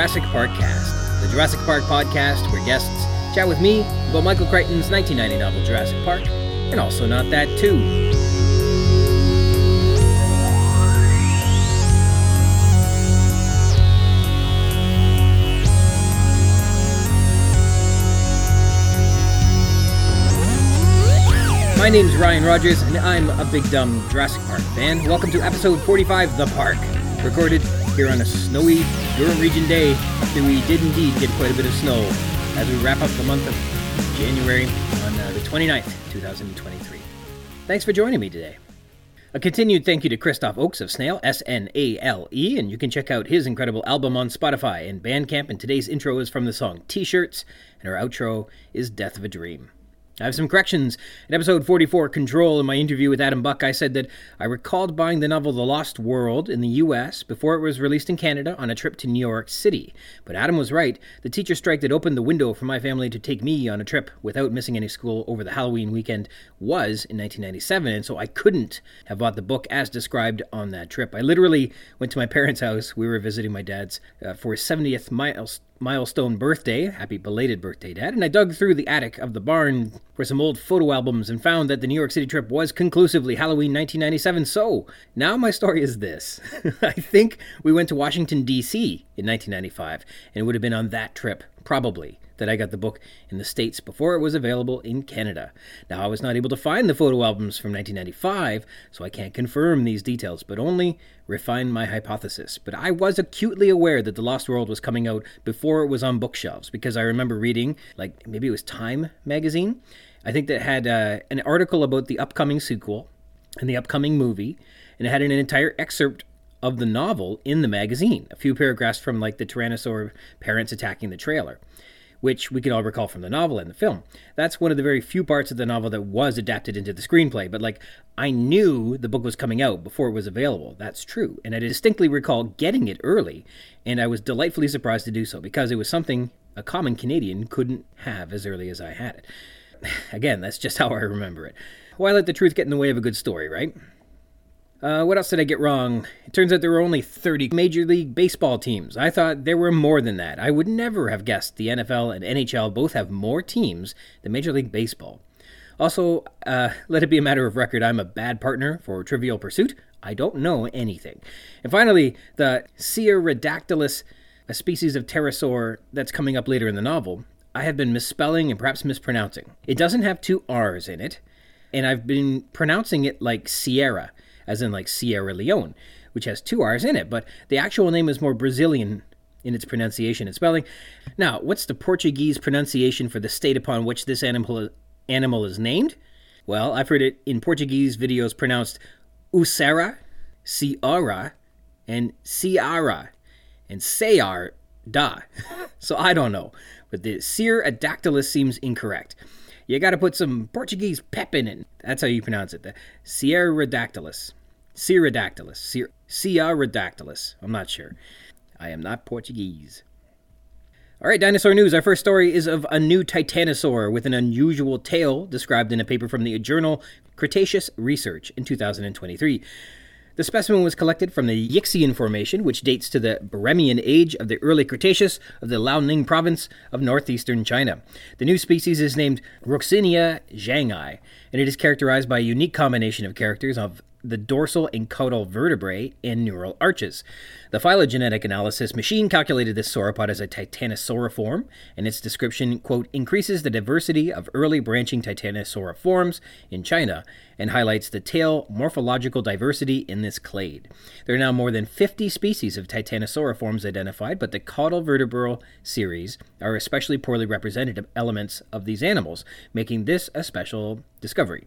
Jurassic Park Cast, the Jurassic Park podcast where guests chat with me about Michael Crichton's 1990 novel Jurassic Park, and also Not That Too. My name's Ryan Rogers, and I'm a big dumb Jurassic Park fan. Welcome to episode 45, The Park, recorded here on a snowy Durham Region day after we did indeed get quite a bit of snow as we wrap up the month of January on uh, the 29th, 2023. Thanks for joining me today. A continued thank you to Christoph Oakes of Snale, S N A L E, and you can check out his incredible album on Spotify and Bandcamp. And today's intro is from the song T shirts, and our outro is Death of a Dream. I have some corrections. In episode 44, Control, in my interview with Adam Buck, I said that I recalled buying the novel The Lost World in the US before it was released in Canada on a trip to New York City. But Adam was right. The teacher strike that opened the window for my family to take me on a trip without missing any school over the Halloween weekend was in 1997, and so I couldn't have bought the book as described on that trip. I literally went to my parents' house. We were visiting my dad's uh, for his 70th milestone milestone birthday. Happy belated birthday, Dad. And I dug through the attic of the barn for some old photo albums and found that the New York City trip was conclusively Halloween 1997. So now my story is this I think we went to Washington, D.C. in 1995, and it would have been on that trip, probably, that I got the book in the States before it was available in Canada. Now, I was not able to find the photo albums from 1995, so I can't confirm these details, but only refine my hypothesis. But I was acutely aware that The Lost World was coming out before it was on bookshelves, because I remember reading, like, maybe it was Time magazine. I think that had uh, an article about the upcoming sequel and the upcoming movie, and it had an entire excerpt of the novel in the magazine, a few paragraphs from like the Tyrannosaur parents attacking the trailer which we can all recall from the novel and the film. That's one of the very few parts of the novel that was adapted into the screenplay, but like I knew the book was coming out before it was available. That's true. And I distinctly recall getting it early, and I was delightfully surprised to do so because it was something a common Canadian couldn't have as early as I had it. Again, that's just how I remember it. Why let the truth get in the way of a good story, right? Uh, what else did I get wrong? It turns out there were only 30 Major League Baseball teams. I thought there were more than that. I would never have guessed the NFL and NHL both have more teams than Major League Baseball. Also, uh, let it be a matter of record, I'm a bad partner for Trivial Pursuit. I don't know anything. And finally, the Redactylus, a species of pterosaur that's coming up later in the novel, I have been misspelling and perhaps mispronouncing. It doesn't have two R's in it, and I've been pronouncing it like Sierra as in like Sierra Leone, which has two R's in it, but the actual name is more Brazilian in its pronunciation and spelling. Now, what's the Portuguese pronunciation for the state upon which this animal animal is named? Well, I've heard it in Portuguese videos pronounced Usera, Ciara, and Ciara, and Sayar da. so I don't know, but the Seer Adactylus seems incorrect. You gotta put some Portuguese pep in it. That's how you pronounce it. The Sierra Redactylus. Cyrrodactylus. Cyrrodactylus. I'm not sure. I am not Portuguese. All right, dinosaur news. Our first story is of a new titanosaur with an unusual tail described in a paper from the journal Cretaceous Research in 2023. The specimen was collected from the Yixian Formation, which dates to the Barremian age of the early Cretaceous of the Liaoning province of northeastern China. The new species is named Ruxinia zhangi, and it is characterized by a unique combination of characters of the dorsal and caudal vertebrae and neural arches. The phylogenetic analysis machine calculated this sauropod as a titanosauriform, and its description, quote, increases the diversity of early branching titanosauriforms in China and highlights the tail morphological diversity in this clade. There are now more than 50 species of titanosauriforms identified, but the caudal vertebral series are especially poorly representative elements of these animals, making this a special discovery.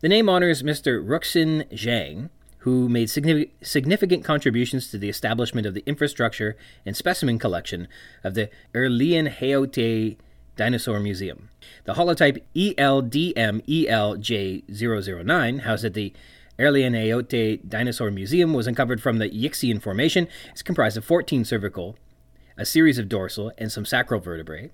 The name honors Mr. Ruxin Zhang, who made significant contributions to the establishment of the infrastructure and specimen collection of the Erlian Haote Dinosaur Museum. The holotype ELDMELJ009, housed at the Erlian Haote Dinosaur Museum, was uncovered from the Yixian Formation. It's comprised of 14 cervical, a series of dorsal, and some sacral vertebrae,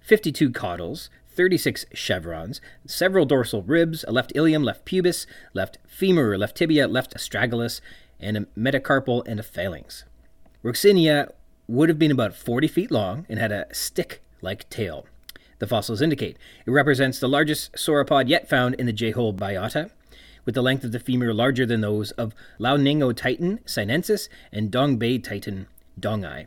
52 caudals, 36 chevrons, several dorsal ribs, a left ilium, left pubis, left femur, left tibia, left astragalus, and a metacarpal and a phalanx. Ruxinia would have been about 40 feet long and had a stick like tail. The fossils indicate it represents the largest sauropod yet found in the Jehol biota, with the length of the femur larger than those of Liaoningotitan sinensis and Dongbeititan dongi.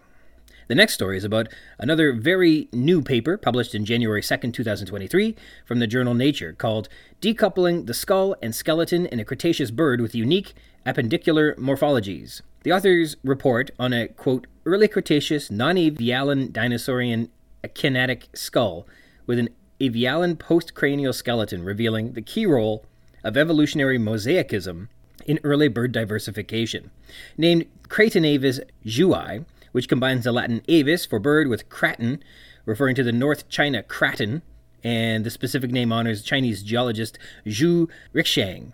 The next story is about another very new paper published in January 2nd, 2023, from the journal Nature called Decoupling the Skull and Skeleton in a Cretaceous Bird with Unique Appendicular Morphologies. The authors report on a, quote, early Cretaceous non avialan dinosaurian akinetic skull with an avialan postcranial skeleton revealing the key role of evolutionary mosaicism in early bird diversification. Named Cratonavis zhui, which combines the Latin avis for bird with craton, referring to the North China craton, and the specific name honors Chinese geologist Zhu Rixiang,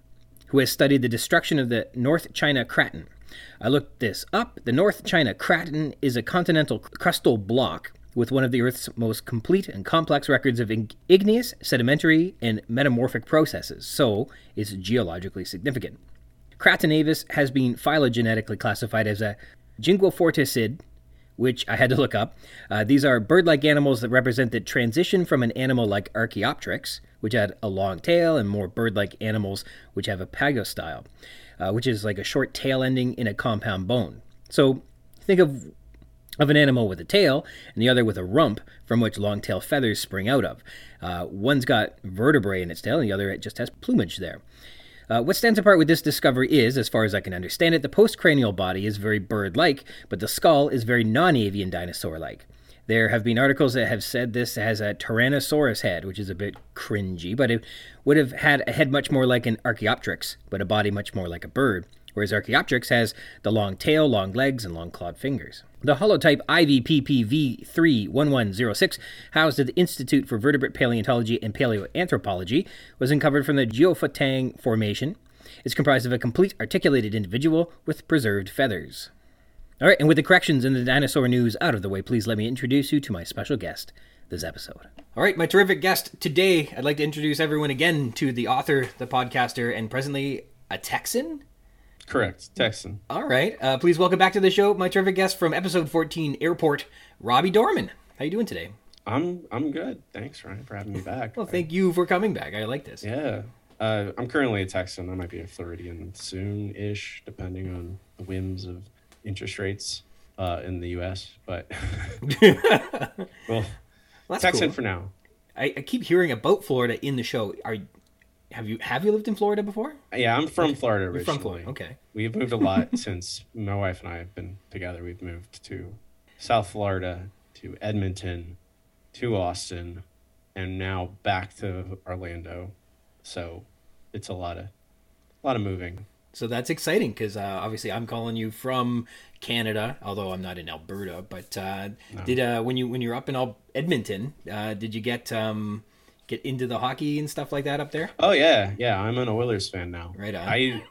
who has studied the destruction of the North China craton. I looked this up. The North China craton is a continental crustal block with one of the Earth's most complete and complex records of igneous, sedimentary, and metamorphic processes, so it's geologically significant. Cratonavis has been phylogenetically classified as a jinguofortisid, which I had to look up. Uh, these are bird like animals that represent the transition from an animal like Archaeopteryx, which had a long tail, and more bird like animals which have a pygostyle, uh, which is like a short tail ending in a compound bone. So think of of an animal with a tail and the other with a rump from which long tail feathers spring out of. Uh, one's got vertebrae in its tail and the other it just has plumage there. Uh, what stands apart with this discovery is, as far as I can understand it, the postcranial body is very bird like, but the skull is very non avian dinosaur like. There have been articles that have said this has a Tyrannosaurus head, which is a bit cringy, but it would have had a head much more like an Archaeopteryx, but a body much more like a bird, whereas Archaeopteryx has the long tail, long legs, and long clawed fingers. The holotype IVPPV31106, housed at the Institute for Vertebrate Paleontology and Paleoanthropology, was uncovered from the Jiufotang Formation. It's comprised of a complete articulated individual with preserved feathers. All right, and with the corrections in the dinosaur news out of the way, please let me introduce you to my special guest this episode. All right, my terrific guest today, I'd like to introduce everyone again to the author, the podcaster, and presently a Texan Correct, Texan. All right. Uh, please welcome back to the show my terrific guest from episode 14, Airport, Robbie Dorman. How you doing today? I'm I'm good. Thanks, Ryan, for having me back. well, thank you for coming back. I like this. Yeah. Uh, I'm currently a Texan. I might be a Floridian soon-ish, depending on the whims of interest rates uh, in the U.S. But well, That's Texan cool. for now. I, I, keep hearing about Florida in the show. Are have you have you lived in Florida before? Yeah, I'm from Florida originally. You're from Florida, okay. We've moved a lot since my wife and I have been together. We've moved to South Florida, to Edmonton, to Austin, and now back to Orlando. So it's a lot of a lot of moving. So that's exciting because uh, obviously I'm calling you from Canada, although I'm not in Alberta. But uh, no. did uh, when you when you're up in Edmonton, uh, did you get um, get into the hockey and stuff like that up there? Oh yeah, yeah. I'm an Oilers fan now. Right on. I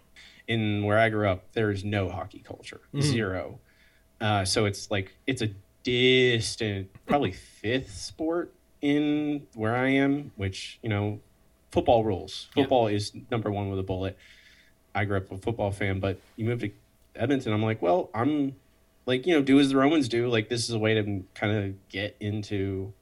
in where I grew up, there is no hockey culture, mm-hmm. zero. Uh, so it's like it's a distant, probably fifth sport in where I am, which you know, football rules. Football yeah. is number one with a bullet. I grew up a football fan, but you move to Edmonton, I'm like, well, I'm like, you know, do as the Romans do. Like, this is a way to kind of get into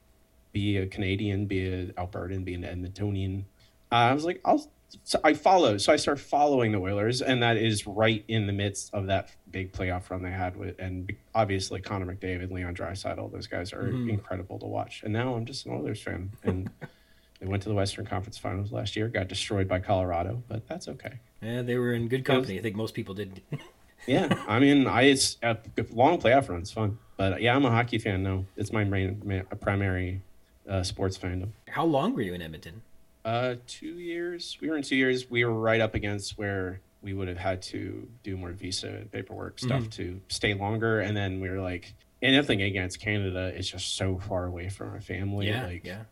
be a Canadian, be an Albertan, be an Edmontonian. Uh, I was like, I'll. So I follow, so I start following the Oilers, and that is right in the midst of that big playoff run they had with, and obviously Connor McDavid, Leon Draisaitl, those guys are mm-hmm. incredible to watch. And now I'm just an Oilers fan, and they went to the Western Conference Finals last year, got destroyed by Colorado, but that's okay. Yeah, they were in good company. Was, I think most people did. yeah, I mean, I it's a long playoff run. It's fun, but yeah, I'm a hockey fan now. It's my main, main primary uh, sports fandom. How long were you in Edmonton? Uh, two years. We were in two years. We were right up against where we would have had to do more visa paperwork stuff mm-hmm. to stay longer. And then we were like, and nothing against Canada, it's just so far away from our family. Yeah, like, yeah.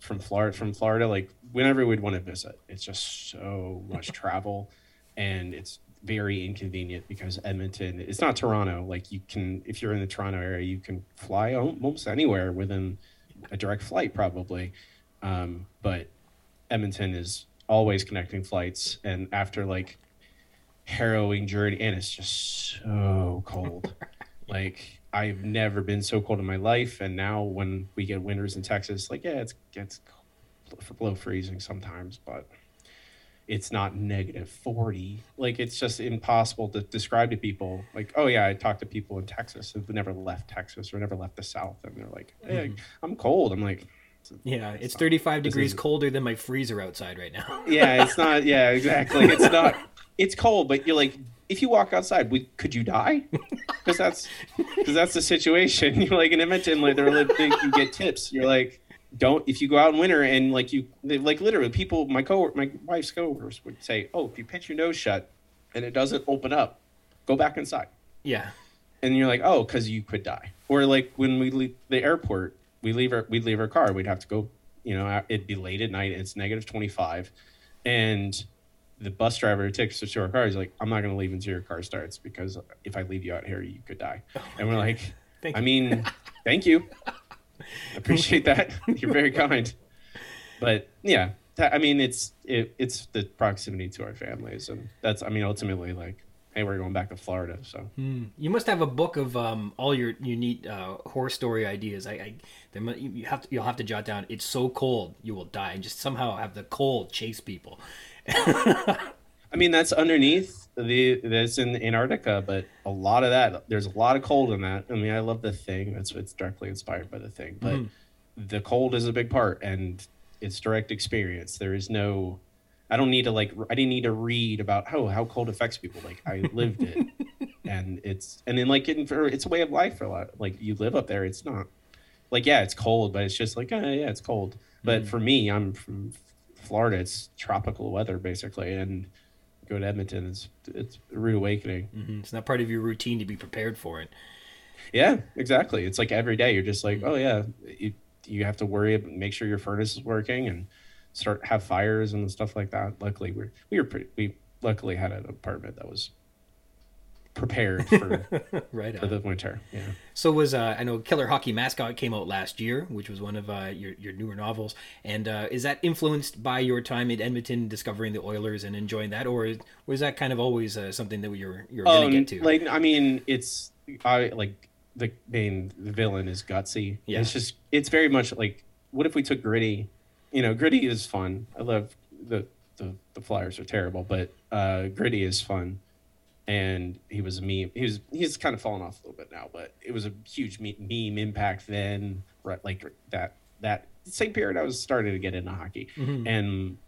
From Florida, from Florida, like whenever we'd want to visit, it's just so much travel, and it's very inconvenient because Edmonton, it's not Toronto. Like you can, if you're in the Toronto area, you can fly almost anywhere within a direct flight probably. Um, but Edmonton is always connecting flights, and after like harrowing journey, and it's just so cold. like I've never been so cold in my life, and now when we get winters in Texas, like yeah, it's gets below freezing sometimes, but it's not negative 40 like it's just impossible to describe to people like oh yeah i talked to people in texas who've never left texas or never left the south and they're like hey mm-hmm. i'm cold. I'm like yeah it's 35 degrees colder than my freezer outside right now. Yeah it's not yeah exactly. It's not it's cold but you're like if you walk outside we, could you die? Because that's because that's the situation. You're like in edmonton like they're like you get tips. You're like don't if you go out in winter and like you like literally people my co my wife's coworkers would say oh if you pinch your nose shut and it doesn't open up go back inside. Yeah. And you're like oh because you could die. Or like when we leave the airport we leave our we'd leave our car we'd have to go you know it'd be late at night it's negative 25 and the bus driver takes us to our car he's like i'm not going to leave until your car starts because if i leave you out here you could die. Oh, and we're like i mean thank you appreciate that. You're very kind. But yeah, I mean, it's it, it's the proximity to our families, and that's I mean, ultimately like, hey, we're going back to Florida, so hmm. you must have a book of um, all your unique uh, horror story ideas. I, I there, you have to you'll have to jot down. It's so cold you will die, and just somehow have the cold chase people. I mean, that's underneath the that's in Antarctica, but a lot of that there's a lot of cold in that. I mean, I love the thing. That's it's directly inspired by the thing, but mm. the cold is a big part, and it's direct experience. There is no. I don't need to like. I didn't need to read about oh how cold affects people. Like I lived it, and it's and then like in, for, it's a way of life for a lot. Like you live up there. It's not like yeah, it's cold, but it's just like oh, yeah, it's cold. But mm. for me, I'm from Florida. It's tropical weather basically, and go to Edmonton. It's it's a rude awakening. Mm-hmm. It's not part of your routine to be prepared for it. Yeah, exactly. It's like every day you're just like, mm-hmm. oh yeah, you you have to worry, about make sure your furnace is working, and start have fires and stuff like that. Luckily, we we were pretty. We luckily had an apartment that was prepared for right for the winter. Yeah. So was uh, I know Killer Hockey Mascot came out last year, which was one of uh, your your newer novels, and uh, is that influenced by your time in Edmonton, discovering the Oilers and enjoying that, or was that kind of always uh, something that you're you're um, gonna get to? Like I mean, it's I like the main villain is gutsy. Yeah. It's just it's very much like what if we took gritty? You know, gritty is fun. I love the the, the Flyers are terrible, but uh, gritty is fun and he was a meme. He was he's kind of fallen off a little bit now, but it was a huge meme impact then. Right, like that that same period I was starting to get into hockey, mm-hmm. and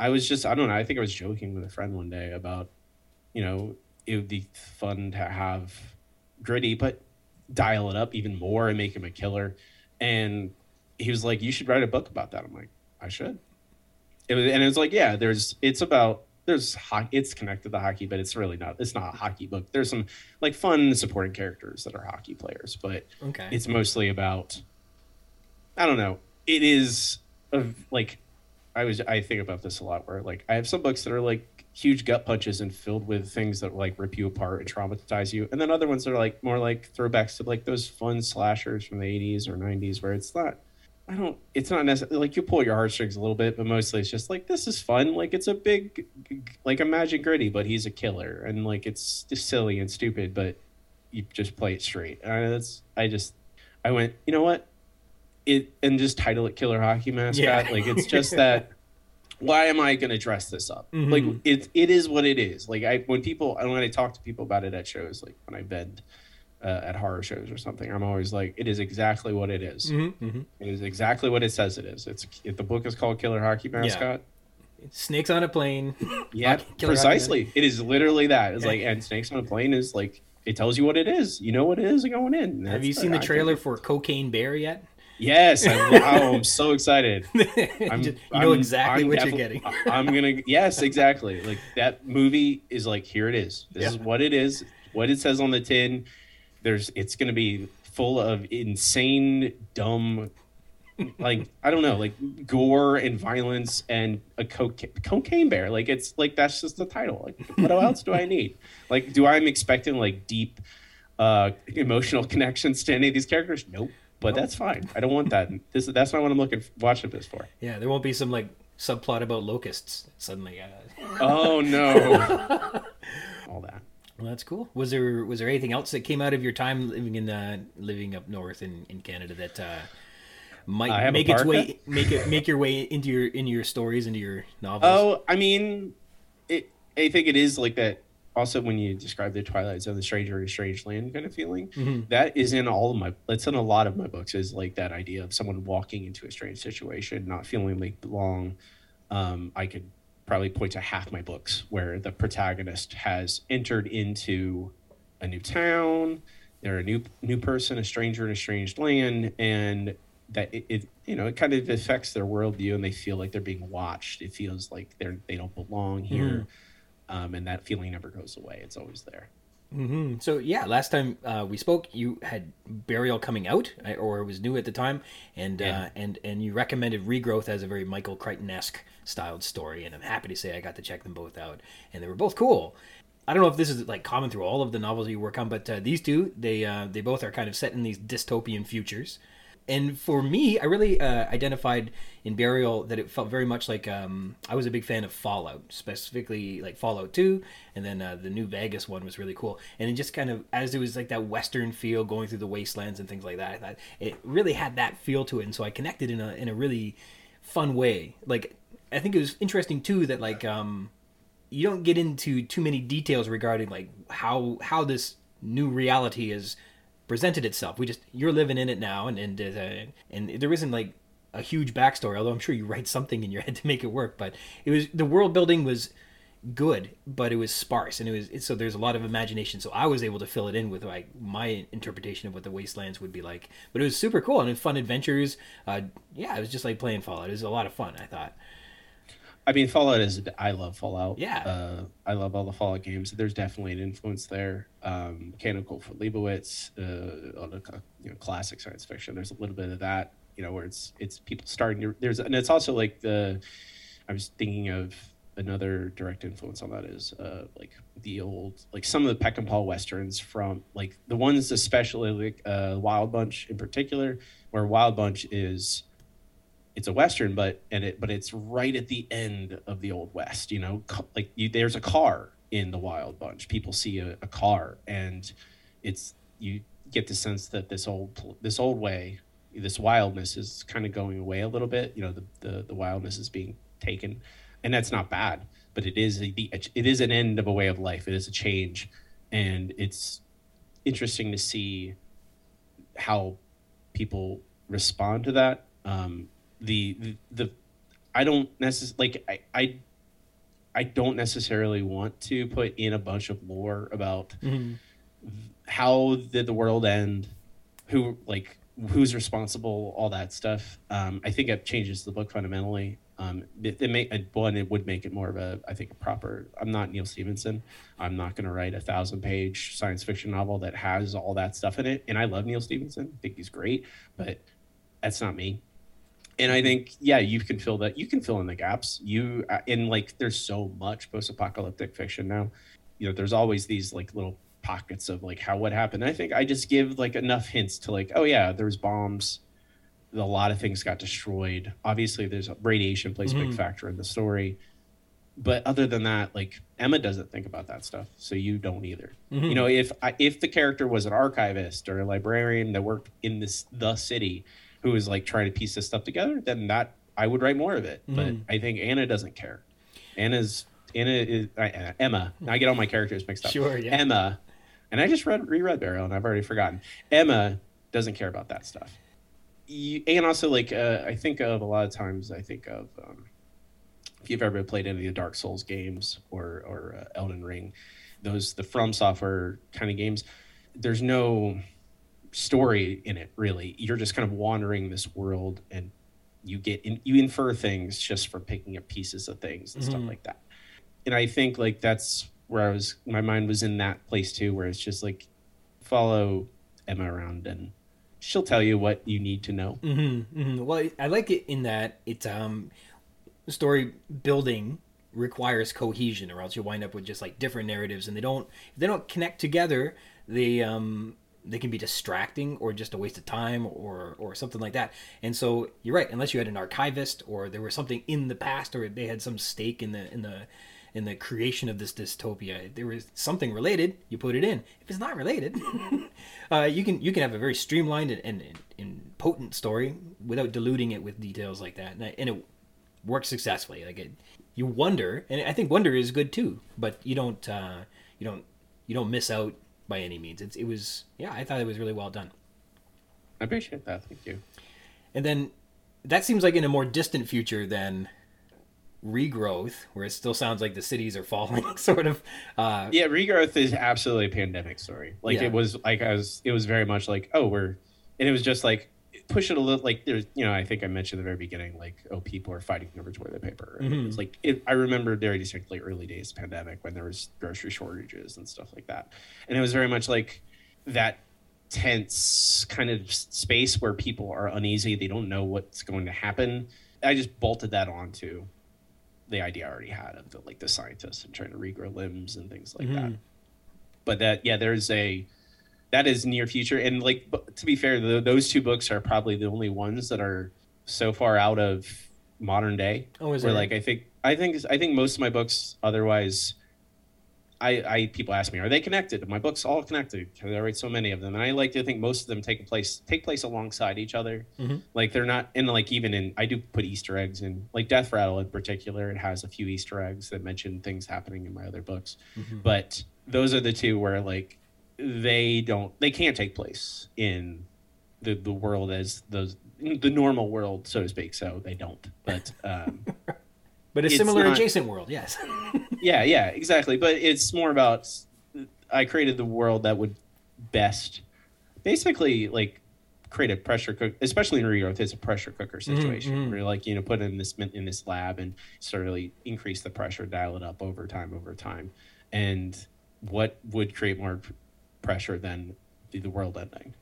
I was just I don't know. I think I was joking with a friend one day about, you know, it would be fun to have gritty, but dial it up even more and make him a killer. And he was like, "You should write a book about that." I'm like, "I should." It was, and it was like, "Yeah, there's it's about there's hockey it's connected to hockey but it's really not it's not a hockey book. There's some like fun supporting characters that are hockey players but okay. it's mostly about i don't know it is of like i was i think about this a lot where like i have some books that are like huge gut punches and filled with things that like rip you apart and traumatize you and then other ones that are like more like throwbacks to like those fun slashers from the 80s or 90s where it's not I don't. It's not necessarily like you pull your heartstrings a little bit, but mostly it's just like this is fun. Like it's a big, like imagine gritty, but he's a killer, and like it's just silly and stupid, but you just play it straight. And that's I just I went, you know what, it and just title it Killer Hockey Mascot. Yeah. Like it's just that. Why am I going to dress this up? Mm-hmm. Like it, it is what it is. Like I when people I when I talk to people about it at shows, like when I bend uh, at horror shows or something, I'm always like, it is exactly what it is. Mm-hmm, mm-hmm. It is exactly what it says it is. It's if the book is called Killer Hockey Mascot. Yeah. Snakes on a plane. Yeah, precisely. It is literally that. It's like, and snakes on a plane is like, it tells you what it is. You know what it is going in. Have you seen the trailer for Cocaine Bear yet? Yes, I'm, oh, I'm so excited. I'm, you know I'm, exactly I'm what you're getting. I'm gonna yes, exactly. Like that movie is like here it is. This yeah. is what it is. What it says on the tin there's it's going to be full of insane dumb like I don't know, like gore and violence and a cocaine, cocaine bear. Like it's like that's just the title. Like what else do I need? Like do I'm expecting like deep uh emotional connections to any of these characters? Nope. But nope. that's fine. I don't want that. This that's not what I'm looking watching this for. Yeah, there won't be some like subplot about locusts suddenly. Uh... Oh no. All that. Well, that's cool. Was there was there anything else that came out of your time living in uh, living up north in, in Canada that uh, might make its way make it make your way into your into your stories into your novels? Oh, I mean, it. I think it is like that. Also, when you describe the Twilight Zone, the Stranger in a Strange Land kind of feeling, mm-hmm. that is in all of my. That's in a lot of my books. Is like that idea of someone walking into a strange situation, not feeling like belong. Um, I could probably point to half my books where the protagonist has entered into a new town. They're a new new person, a stranger in a strange land, and that it, it, you know it kind of affects their worldview and they feel like they're being watched it feels like they're they don't belong here mm-hmm. um, and that feeling never goes away it's always there mm-hmm. so yeah last time uh, we spoke you had burial coming out or it was new at the time and yeah. uh, and and you recommended regrowth as a very michael crichton-esque styled story and i'm happy to say i got to check them both out and they were both cool I don't know if this is like common through all of the novels you work on, but uh, these two, they uh, they both are kind of set in these dystopian futures and for me, I really uh, identified in Burial that it felt very much like um, I was a big fan of Fallout, specifically like Fallout 2, and then uh, the new Vegas one was really cool. And it just kind of, as it was like that Western feel going through the wastelands and things like that, I thought it really had that feel to it. And so I connected in a, in a really fun way. Like, I think it was interesting too that like, um, you don't get into too many details regarding like how, how this new reality is presented itself. We just you're living in it now, and and uh, and there isn't like a huge backstory. Although I'm sure you write something in your head to make it work. But it was the world building was good, but it was sparse, and it was so there's a lot of imagination. So I was able to fill it in with like my interpretation of what the wastelands would be like. But it was super cool and fun adventures. Uh, yeah, it was just like playing Fallout. It was a lot of fun. I thought. I mean, Fallout is. I love Fallout. Yeah. Uh, I love all the Fallout games. There's definitely an influence there. Um, A Canticle for Leibowitz, uh, on a, you know, classic science fiction. There's a little bit of that, you know, where it's it's people starting to. There's and it's also like the. I was thinking of another direct influence on that is uh, like the old like some of the Peckinpah westerns from like the ones especially like uh, Wild Bunch in particular, where Wild Bunch is it's a western but and it but it's right at the end of the old west you know? Like you, there's a car in the wild bunch. People see a, a, car and it's you get the sense that this old this old way this wildness is kind of going away a little bit you know the the, the wildness is being taken. And that's not bad but it is a, it is an end of a way of life. It is a change. And it's interesting to see how people respond to that. Um, the the, I don't necessarily like I, I I don't necessarily want to put in a bunch of lore about mm-hmm. how did the world end, who like who's responsible, all that stuff. Um, I think it changes the book fundamentally. Um, it, it may one it would make it more of a I think a proper. I'm not Neal Stephenson. I'm not going to write a thousand page science fiction novel that has all that stuff in it. And I love Neal Stephenson. I think he's great, but that's not me and I think yeah, you can fill that. You can fill in the gaps. You and uh, like there's so much post-apocalyptic fiction now. You know, there's always these like little pockets of like how what happened. And I think I just give like enough hints to like, oh yeah, there's bombs. A lot of things got destroyed. Obviously, there's radiation plays mm-hmm. a big mm-hmm. factor in the story. But other than that, like Emma doesn't think about that stuff, so you don't either. Mm-hmm. You know, if if the character was an archivist or a librarian that worked in this the city, who is like trying to piece this stuff together, then that I would write more of it. Mm. But I think Anna doesn't care. Anna's Anna is uh, Emma. I get all my characters mixed up. Sure, yeah. Emma, and I just read reread Burial, and I've already forgotten. Emma doesn't care about that stuff. You, and also, like uh, I think of a lot of times, I think of um, if you've ever played any of the Dark Souls games or or uh, Elden Ring, those the From Software kind of games. There's no story in it really you're just kind of wandering this world and you get in, you infer things just from picking up pieces of things and mm-hmm. stuff like that and i think like that's where i was my mind was in that place too where it's just like follow emma around and she'll tell you what you need to know mm-hmm, mm-hmm. well i like it in that it's um story building requires cohesion or else you wind up with just like different narratives and they don't if they don't connect together they um they can be distracting or just a waste of time or or something like that. And so you're right, unless you had an archivist or there was something in the past or they had some stake in the in the in the creation of this dystopia. If there was something related, you put it in. If it's not related, uh, you can you can have a very streamlined and, and, and, potent story without diluting it with details like that, and, and it works successfully. Like it, you wonder, and I think wonder is good too, but you don't uh, you don't you don't miss out by any means. It's, it was yeah, I thought it was really well done. I appreciate that. Thank you. And then that seems like in a more distant future than regrowth, where it still sounds like the cities are falling, sort of. Uh, yeah, regrowth is absolutely a pandemic story. Like yeah. it was like I was, it was very much like oh we're, and it was just like push it a little like there's you know I think I mentioned at the very beginning like oh people are fighting over toilet paper. Mm-hmm. It's like it, I remember very distinctly early days pandemic when there was grocery shortages and stuff like that, and it was very much like that tense kind of space where people are uneasy they don't know what's going to happen i just bolted that onto the idea i already had of the like the scientists and trying to regrow limbs and things like mm-hmm. that but that yeah there's a that is near future and like to be fair the, those two books are probably the only ones that are so far out of modern day oh is where like i think i think i think most of my books otherwise I, I people ask me, are they connected? My books all connected because I write so many of them, and I like to think most of them take place take place alongside each other. Mm-hmm. Like they're not, and like even in I do put Easter eggs in, like Death Rattle in particular. It has a few Easter eggs that mention things happening in my other books, mm-hmm. but those are the two where like they don't, they can't take place in the the world as those the normal world, so to speak. So they don't, but. um but a similar not, adjacent world, yes. yeah, yeah, exactly. But it's more about I created the world that would best, basically, like create a pressure cook, especially in regrowth. It's a pressure cooker mm-hmm, situation mm-hmm. where, like, you know, put in this in this lab and sort of really increase the pressure, dial it up over time, over time, and what would create more pressure than the world ending.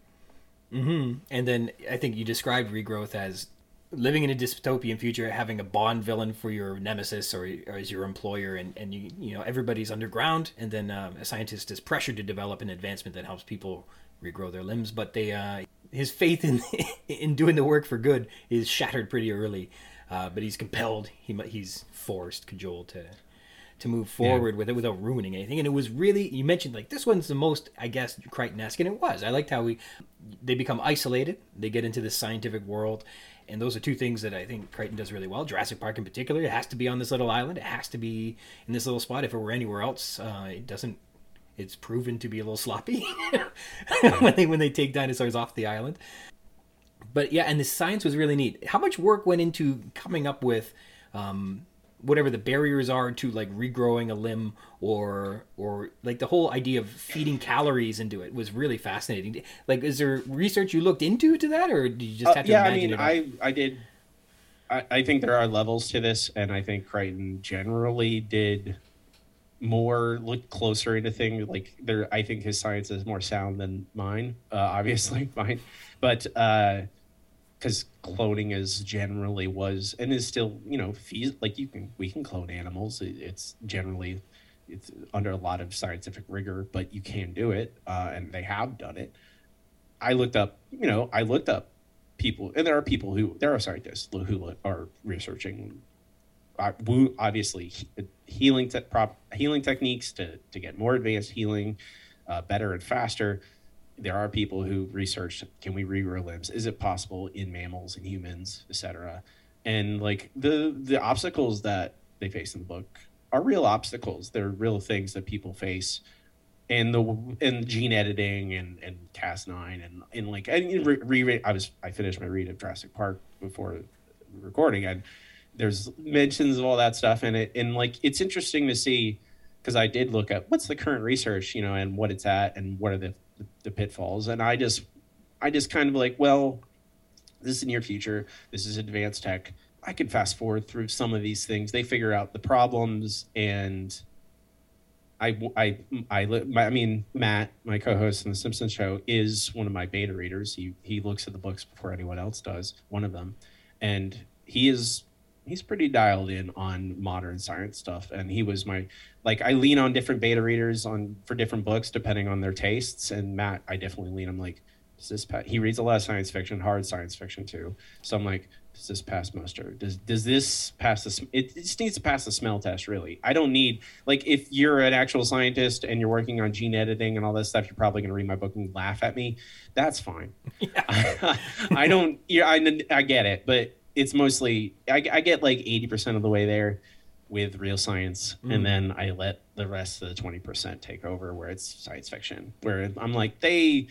Mm-hmm. And then I think you described regrowth as living in a dystopian future, having a Bond villain for your nemesis or, or as your employer, and, and you you know everybody's underground, and then um, a scientist is pressured to develop an advancement that helps people regrow their limbs, but they uh, his faith in in doing the work for good is shattered pretty early, uh, but he's compelled, he he's forced, cajoled to to move forward yeah. with it without ruining anything. And it was really you mentioned like this one's the most I guess Crichton-esque, and it was. I liked how we they become isolated, they get into this scientific world, and those are two things that I think Crichton does really well. Jurassic Park, in particular, it has to be on this little island. It has to be in this little spot. If it were anywhere else, uh, it doesn't. It's proven to be a little sloppy when they when they take dinosaurs off the island. But yeah, and the science was really neat. How much work went into coming up with um, whatever the barriers are to like regrowing a limb or or like the whole idea of feeding calories into it was really fascinating. Like is there research you looked into to that or did you just uh, have to yeah, imagine I mean, it I, I did I, I think there are levels to this and i think crichton generally did more look closer into things like there i think his science is more sound than mine uh, obviously mine but uh because cloning is generally was and is still you know fees like you can we can clone animals it's generally it's under a lot of scientific rigor but you can do it uh, and they have done it. I looked up you know i looked up people and there are people who there are scientists who are researching uh, obviously healing te- prop, healing techniques to to get more advanced healing uh, better and faster there are people who research can we regrow limbs? Is it possible in mammals and humans etc and like the the obstacles that they face in the book are real obstacles. They're real things that people face. And the and gene editing and and cas9 and and like I re, I was I finished my read of Jurassic Park before recording and there's mentions of all that stuff in it. And like it's interesting to see because I did look at what's the current research you know and what it's at and what are the the, the pitfalls. And I just, I just kind of like, well, this is near future. This is advanced tech. I can fast forward through some of these things. They figure out the problems, and I, I, I, I mean, Matt, my co-host on the Simpsons show, is one of my beta readers. He he looks at the books before anyone else does. One of them, and he is he's pretty dialed in on modern science stuff and he was my like i lean on different beta readers on for different books depending on their tastes and matt i definitely lean i'm like does this pass? he reads a lot of science fiction hard science fiction too so i'm like does this pass muster? Does does this pass the? It, it just needs to pass the smell test. Really, I don't need like if you're an actual scientist and you're working on gene editing and all this stuff, you're probably going to read my book and laugh at me. That's fine. Yeah. I, I, don't. Yeah, I I get it, but it's mostly I, I get like eighty percent of the way there with real science, mm. and then I let the rest of the twenty percent take over where it's science fiction. Where I'm like they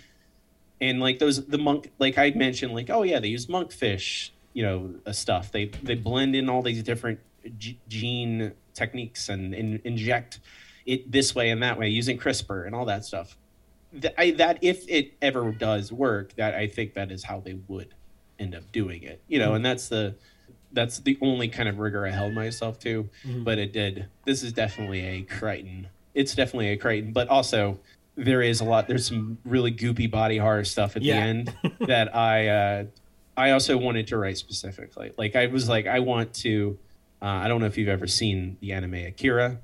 and like those the monk like I mentioned like oh yeah they use monkfish you know uh, stuff. They they blend in all these different g- gene techniques and, and, inject it this way and that way using CRISPR and all that stuff. That, I, that if it ever does work, that I think that is how they would end up doing it. You know, mm-hmm. and that's the that's the only kind of rigor I held myself to. Mm-hmm. But it did. This is definitely a Crichton. It's definitely a Crichton, but also there is a lot. There's some really goopy body horror stuff at yeah. the end that I uh, I also wanted to write specifically. Like I was like, I want to. Uh, I don't know if you've ever seen the anime Akira.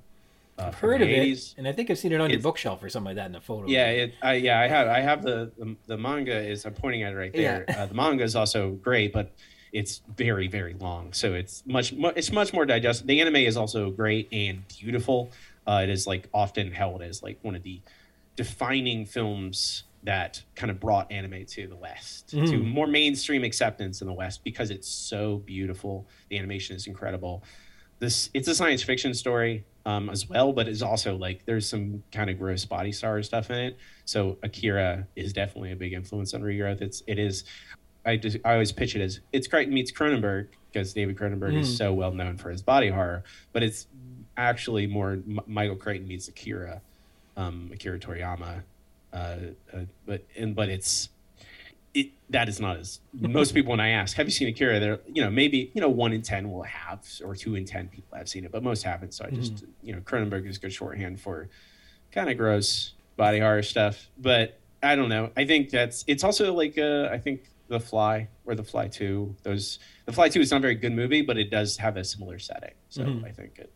Uh, I've heard of 80s. it, and I think I've seen it on it's, your bookshelf or something like that in a photo. Yeah, it, I, yeah, I have. I have the, the, the manga is. I'm pointing at it right there. Yeah. Uh, the manga is also great, but it's very very long, so it's much. It's much more digestible. The anime is also great and beautiful. Uh, it is like often held as like one of the defining films that kind of brought anime to the West, mm. to more mainstream acceptance in the West because it's so beautiful. The animation is incredible. This it's a science fiction story um, as well, but it's also like there's some kind of gross body star stuff in it. So Akira is definitely a big influence on regrowth. It's it is. I just I always pitch it as it's Crichton meets Cronenberg because David Cronenberg mm. is so well known for his body horror, but it's actually more M- Michael Crichton meets Akira, um, Akira Toriyama uh, uh, but and but it's it that is not as most people when I ask, have you seen Akira? They're you know maybe you know one in ten will have or two in ten people have seen it, but most haven't. So I just mm-hmm. you know Cronenberg is good shorthand for kind of gross body horror stuff. But I don't know. I think that's it's also like uh, I think The Fly or The Fly Two. Those The Fly Two is not a very good movie, but it does have a similar setting. So mm-hmm. I think it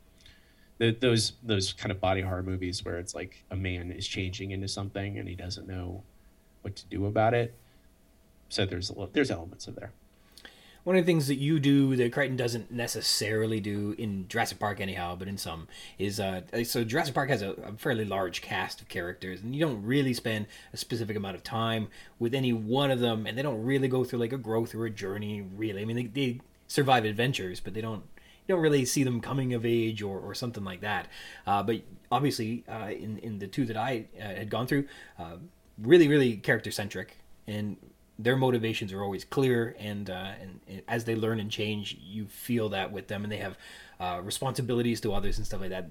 the, those those kind of body horror movies where it's like a man is changing into something and he doesn't know what to do about it. So there's a, there's elements of there. One of the things that you do that Crichton doesn't necessarily do in Jurassic Park, anyhow, but in some, is uh, so Jurassic Park has a, a, fairly large cast of characters, and you don't really spend a specific amount of time with any one of them, and they don't really go through like a growth or a journey, really. I mean, they, they survive adventures, but they don't you don't really see them coming of age or, or something like that. Uh, but obviously, uh, in in the two that I uh, had gone through, uh, really really character centric, and their motivations are always clear. And, uh, and, as they learn and change, you feel that with them, and they have uh, responsibilities to others and stuff like that,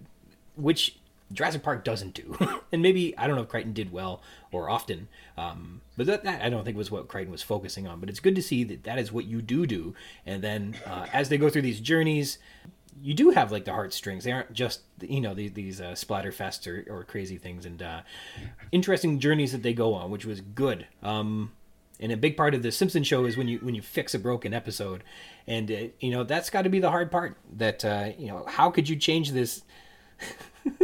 which Jurassic Park doesn't do. and maybe I don't know if Crichton did well or often, um, but that, that, I don't think was what Crichton was focusing on. But it's good to see that that is what you do do. And then uh, as they go through these journeys, you do have like the heartstrings. They aren't just you know these, these uh, splatterfests or, or crazy things and uh, interesting journeys that they go on, which was good. Um, and a big part of the Simpson show is when you when you fix a broken episode, and uh, you know that's got to be the hard part. That uh, you know how could you change this?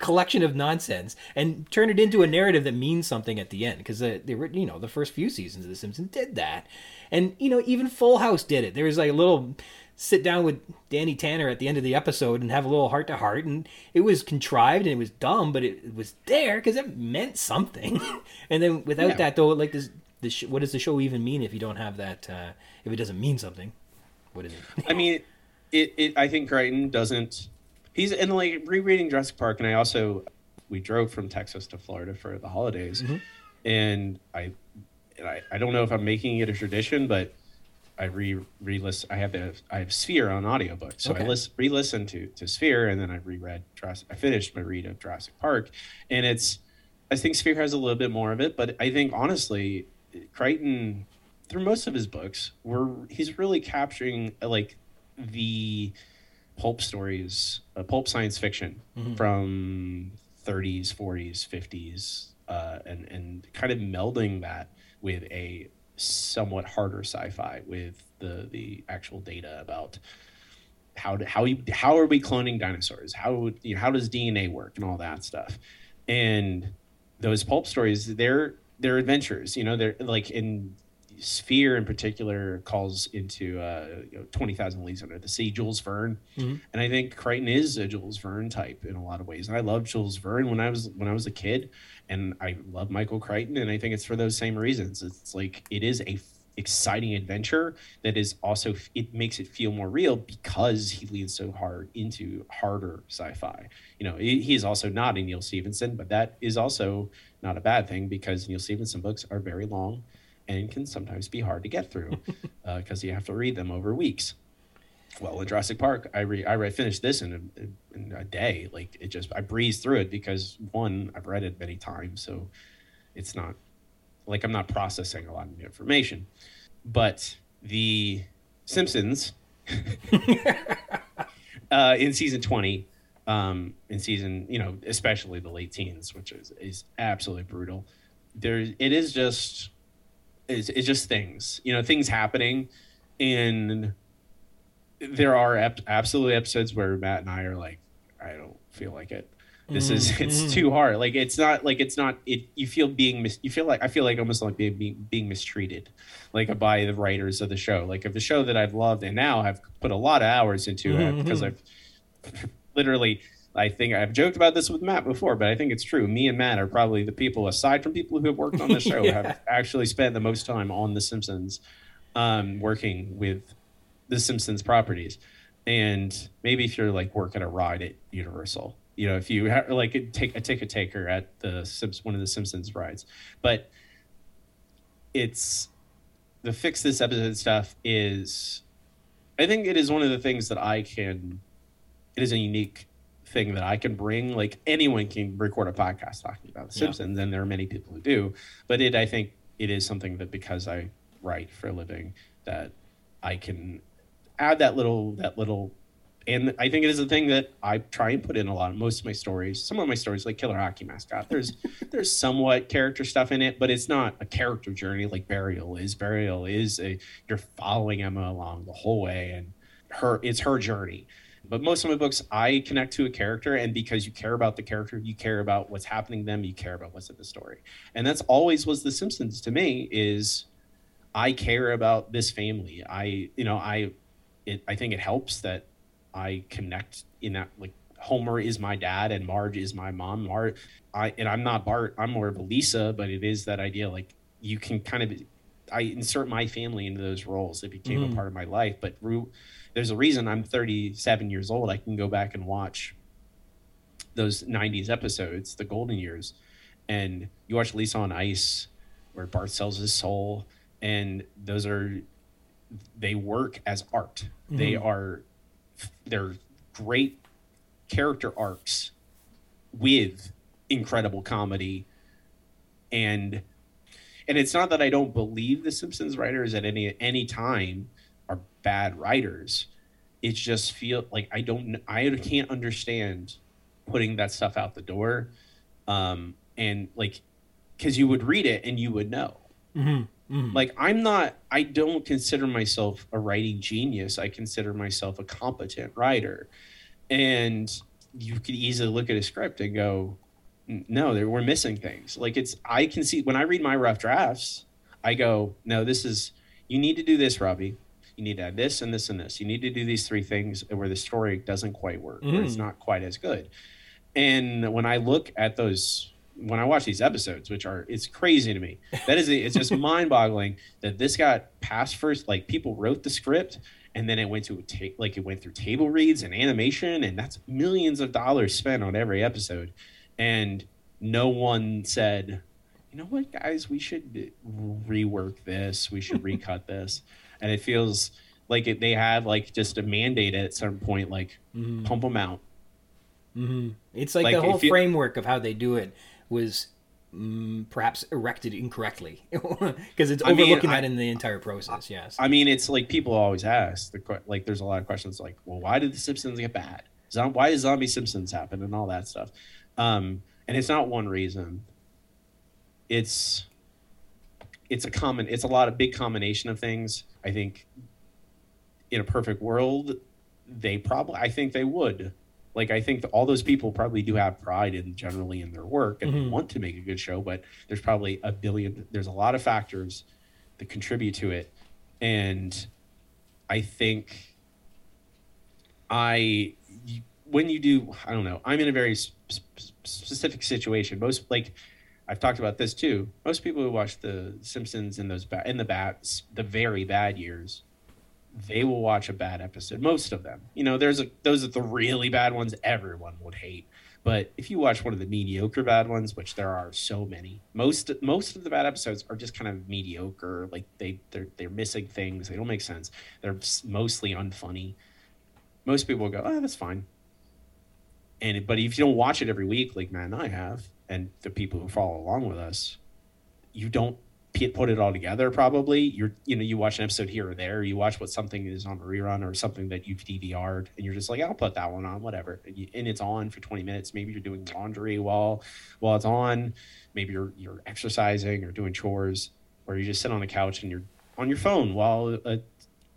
collection of nonsense and turn it into a narrative that means something at the end because the, the you know the first few seasons of the simpsons did that and you know even full house did it there was like a little sit down with danny tanner at the end of the episode and have a little heart to heart and it was contrived and it was dumb but it, was there because it meant something and then without yeah. that though like this, this sh- what does the show even mean if you don't have that uh, if it doesn't mean something what is it i mean it, it i think crichton doesn't he's in like rereading Jurassic Park, and I also we drove from Texas to Florida for the holidays, mm-hmm. and I, and I I don't know if I'm making it a tradition, but I re re listen. I have the I have Sphere on audiobook, so okay. I list re listen to to Sphere, and then I reread Jurassic. I finished my read of Jurassic Park, and it's I think Sphere has a little bit more of it, but I think honestly, Crichton through most of his books, were he's really capturing like the pulp stories, uh, pulp science fiction mm-hmm. from 30s, 40s, 50s, uh, and and kind of melding that with a somewhat harder sci-fi with the the actual data about how to, how you, how are we cloning dinosaurs? How you know, how does DNA work and all that stuff? And those pulp stories, they're they're adventures. You know, they're like in Sphere in particular calls into uh, you know, 20,000 Leagues Under the Sea, Jules Verne. Mm-hmm. And I think Crichton is a Jules Verne type in a lot of ways. And I loved Jules Verne when I was when I was a kid. And I love Michael Crichton. And I think it's for those same reasons. It's like it is a f- exciting adventure that is also it makes it feel more real because he leans so hard into harder sci-fi you know he, he is also not a Neal Stephenson, but that is also not a bad thing because neal stephenson books are very long and can sometimes be hard to get through because uh, you have to read them over weeks well in jurassic park i re i read finished this in a, in a day like it just i breezed through it because one i've read it many times so it's not like I'm not processing a lot of new information. But the Simpsons uh, in season 20, um, in season, you know, especially the late teens, which is, is absolutely brutal. There, it is just, it's, it's just things, you know, things happening. And there are ep- absolutely episodes where Matt and I are like, I don't feel like it this mm, is it's mm. too hard like it's not like it's not it you feel being mis, you feel like i feel like almost like being, being being mistreated like by the writers of the show like of the show that i've loved and now I've put a lot of hours into mm-hmm. it because i've literally i think i've joked about this with matt before but i think it's true me and matt are probably the people aside from people who have worked on the show yeah. have actually spent the most time on the simpsons um, working with the simpsons properties and maybe if you're like working a ride at universal you know, if you have, like take a ticket taker at the Sims, one of the Simpsons rides, but it's the fix this episode stuff is, I think it is one of the things that I can. It is a unique thing that I can bring. Like anyone can record a podcast talking about the Simpsons, yeah. and there are many people who do. But it, I think, it is something that because I write for a living, that I can add that little that little and I think it is a thing that I try and put in a lot of most of my stories. Some of my stories, like Killer Hockey Mascot, there's there's somewhat character stuff in it, but it's not a character journey like Burial is. Burial is a you're following Emma along the whole way, and her it's her journey. But most of my books, I connect to a character, and because you care about the character, you care about what's happening to them, you care about what's in the story, and that's always was The Simpsons to me. Is I care about this family. I you know I it I think it helps that I connect in that like Homer is my dad and Marge is my mom. Marge, I and I'm not Bart. I'm more of a Lisa, but it is that idea like you can kind of I insert my family into those roles. It became mm-hmm. a part of my life. But there's a reason I'm 37 years old. I can go back and watch those 90s episodes, the golden years, and you watch Lisa on Ice, where Bart sells his soul, and those are they work as art. Mm-hmm. They are they're great character arcs with incredible comedy and and it's not that I don't believe the Simpsons writers at any any time are bad writers. It just feel like I don't I can't understand putting that stuff out the door, um, and like because you would read it and you would know. Mm-hmm. Mm. Like I'm not I don't consider myself a writing genius. I consider myself a competent writer. And you could easily look at a script and go, no, there we're missing things. Like it's I can see when I read my rough drafts, I go, no, this is you need to do this, Robbie. You need to add this and this and this. You need to do these three things where the story doesn't quite work, mm. or it's not quite as good. And when I look at those when I watch these episodes, which are it's crazy to me. That is it's just mind boggling that this got passed first. Like people wrote the script and then it went to ta- like it went through table reads and animation and that's millions of dollars spent on every episode and no one said you know what guys we should rework this we should recut this and it feels like it, they have like just a mandate at some point like mm-hmm. pump them out mm-hmm. it's like, like the whole framework of how they do it was mm, perhaps erected incorrectly because it's overlooking I mean, that in the entire process. Yes. I mean, it's like people always ask the like. There's a lot of questions like, well, why did the Simpsons get bad? Why did Zombie Simpsons happen and all that stuff? Um, and it's not one reason. It's it's a common. It's a lot of big combination of things. I think in a perfect world, they probably. I think they would like I think all those people probably do have pride in generally in their work and mm-hmm. want to make a good show, but there's probably a billion. There's a lot of factors that contribute to it, and I think I when you do I don't know I'm in a very sp- specific situation. Most like I've talked about this too. Most people who watch the Simpsons in those in the bad the very bad years, they will watch a bad episode. Most of them, you know, there's a those are the really bad ones everyone would hate. But if you watch one of the mediocre bad ones, which there are so many, most most of the bad episodes are just kind of mediocre. Like they they're they're missing things. They don't make sense. They're mostly unfunny. Most people go, oh, that's fine. And but if you don't watch it every week, like Matt and I have, and the people who follow along with us, you don't put it all together probably. You're you know you watch an episode here or there. You watch what something is on a rerun or something that you've dvr'd and you're just like i'll put that one on whatever. And, you, and, it's on for 20 minutes. Maybe you're doing laundry while while it's on. Maybe you're you're exercising or doing chores or you just sit on the couch and you're on your phone while a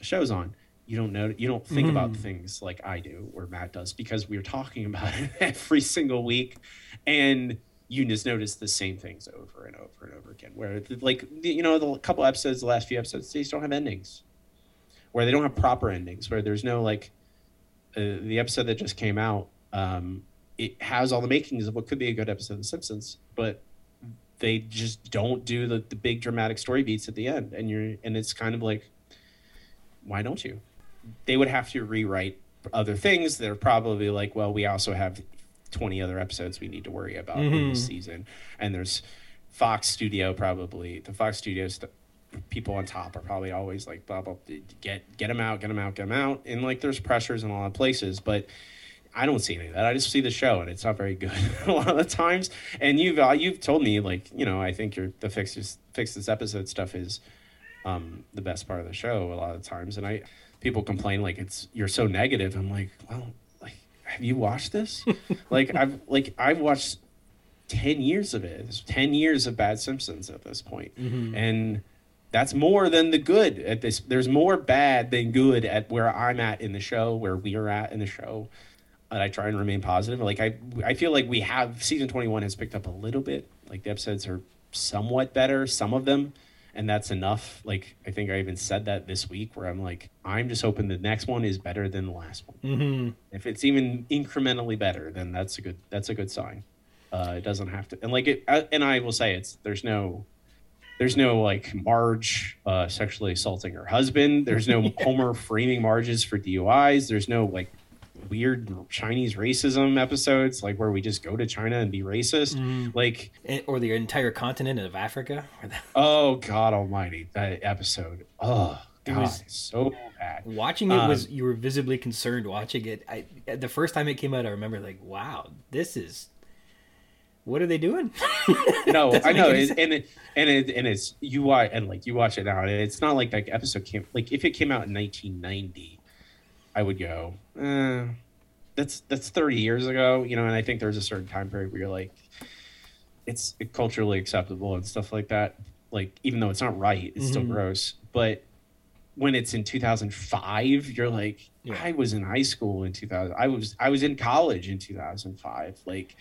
show's on. You don't know you don't think mm. about things like i do or matt does because we're talking about it every single week. And you just notice the same things over and over and over again. Where like you know the couple episodes, the last few episodes, they just don't have endings, where they don't have proper endings, where there's no like uh, the episode that just came out. Um, it has all the makings of what could be a good episode of The Simpsons, but they just don't do the, the big dramatic story beats at the end, and you're and it's kind of like, why don't you? They would have to rewrite other things. They're probably like, well, we also have 20 other episodes we need to worry about mm-hmm. in this season. And there's Fox Studio probably the Fox Studios st- people on top are probably always like blah blah get get them out, get them out, get them out. And like there's pressures in a lot of places, but I don't see any of that. I just see the show, and it's not very good a lot of the times. And you've uh, you've told me like you know I think your the fix this fix this episode stuff is um, the best part of the show a lot of times. And I people complain like it's you're so negative. I'm like, well, have you watched this? like I've like I've watched ten years of it. It's ten years of Bad Simpsons at this point. Mm-hmm. and that's more than the good at this. There's more bad than good at where I'm at in the show, where we are at in the show. And I try and remain positive. Like I, I feel like we have season 21 has picked up a little bit. Like the episodes are somewhat better, some of them and that's enough. Like I think I even said that this week, where I'm like, I'm just hoping the next one is better than the last one. Mm-hmm. If it's even incrementally better, then that's a good that's a good sign. Uh, it doesn't have to, and like it, uh, and I will say it's there's no there's no like Marge uh, sexually assaulting her husband. There's no Homer framing Marges for DUIs. There's no like weird Chinese racism episodes, like where we just go to China and be racist, mm. like or the entire continent of Africa. oh God Almighty, that episode! Oh God, was, so bad. Watching it um, was you were visibly concerned watching it. I the first time it came out, I remember like, wow, this is. What are they doing? no, I know, it, and it and it and it's you watch and like you watch it now. It's not like that episode came like if it came out in 1990 I would go, eh, that's that's 30 years ago, you know, and I think there's a certain time period where you're like, it's culturally acceptable and stuff like that. Like, even though it's not right, it's mm-hmm. still gross. But when it's in 2005, you're like, yeah. I was in high school in 2000. I was I was in college in 2005. Like,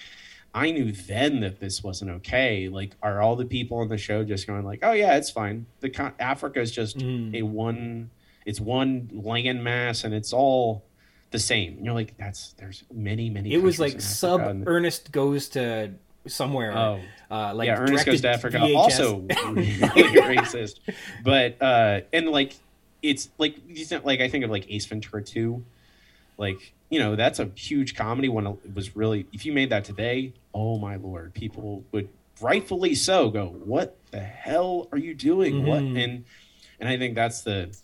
I knew then that this wasn't okay. Like, are all the people on the show just going like, oh yeah, it's fine. The con- Africa is just mm. a one it's one land mass and it's all the same. And you're like, that's there's many many. It was like sub and... Ernest goes to somewhere. Oh, uh, like yeah, Ernest goes to Africa. VHS. Also really racist, but uh, and like it's like like I think of like Ace Ventura two, like you know that's a huge comedy when it was really if you made that today, oh my lord, people would rightfully so go, what the hell are you doing? Mm-hmm. What and and I think that's the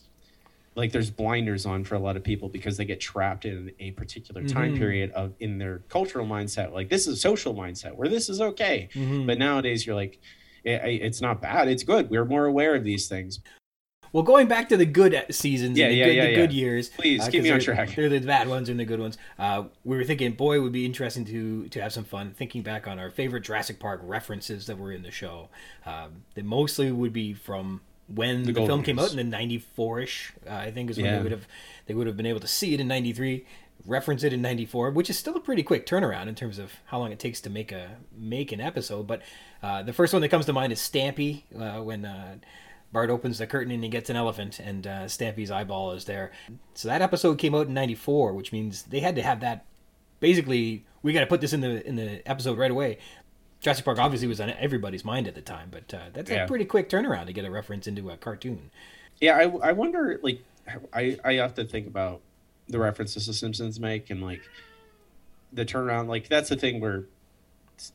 like there's blinders on for a lot of people because they get trapped in a particular time mm-hmm. period of in their cultural mindset like this is a social mindset where this is okay mm-hmm. but nowadays you're like it, it's not bad it's good we're more aware of these things well, going back to the good seasons, yeah, the, yeah, good, yeah, the yeah. good years. Please uh, keep me on track. They're the bad ones and the good ones. Uh, we were thinking, boy, it would be interesting to to have some fun thinking back on our favorite Jurassic Park references that were in the show. Um, that mostly would be from when the, the film came out in the 94 ish uh, i think is when yeah. they would have they would have been able to see it in 93 reference it in 94 which is still a pretty quick turnaround in terms of how long it takes to make a make an episode but uh, the first one that comes to mind is stampy uh, when uh, Bart opens the curtain and he gets an elephant, and uh, Stampy's eyeball is there. So that episode came out in '94, which means they had to have that. Basically, we got to put this in the in the episode right away. Jurassic Park obviously was on everybody's mind at the time, but uh, that's Yeah. a pretty quick turnaround to get a reference into a cartoon. Yeah, I, I wonder, like, I, I have to think about the references the Simpsons make and, like, the turnaround. Like, that's the thing where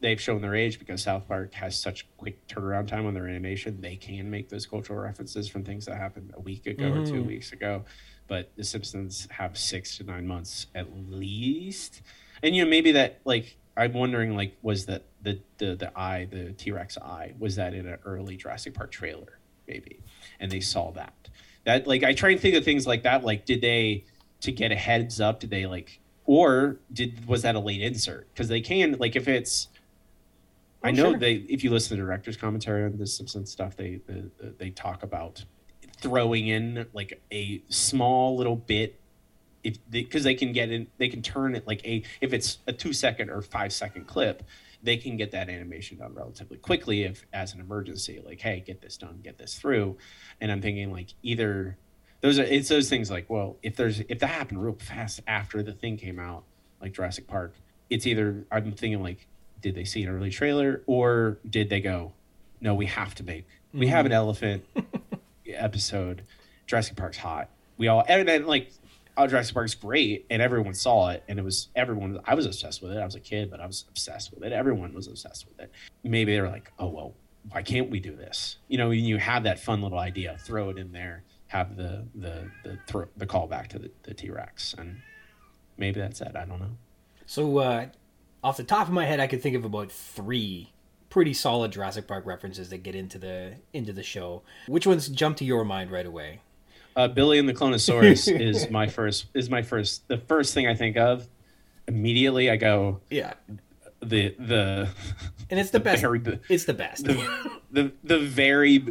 they've shown their age because South Park has such quick turnaround time on their animation. They can make those cultural references from things that happened a week ago or two Mhm. weeks ago. But the Simpsons have six to nine months at least. And, you know, maybe that, like, I'm wondering, like, was that the, the, the eye, the T Rex eye, was that in an early Jurassic Park trailer? Maybe and they saw that. That like I try and think of things like that. Like, did they to get a heads up? Did they like, or did was that a late insert? Because they can like if it's. I Oh, know sure. they if you listen to the director's commentary on the Simpsons stuff, they the, the, they talk about throwing in like a small little bit if because they, can get in they can turn it like a if it's a two second or five second clip they can get that animation done relatively quickly if as an emergency like hey get this done get this through. And i'm thinking like either those are it's those things like well if there's if that happened real fast after the thing came out like jurassic park it's either i'm thinking like did they see an early trailer or did they go no we have to make we have an mm-hmm. elephant episode. Jurassic park's hot. We all and then like oh, Jurassic Park's great, and everyone saw it, and it was everyone. I was obsessed with it. I was a kid, but I was obsessed with it. Everyone was obsessed with it. Maybe they were like, "Oh well, why can't we do this?" You know, when you have that fun little idea, throw it in there, have the the the throw, the callback to the, the T Rex, and maybe that's it. I don't know. So, uh, off the top of my head, I could think of about three pretty solid Jurassic Park references that get into the into the show. Which ones jump to your mind right away? Uh, Billy and the Cloneasaurus is my first. Is my first. The first thing I think of immediately. I go Yeah, the the and it's the best. very It's the best. the the the very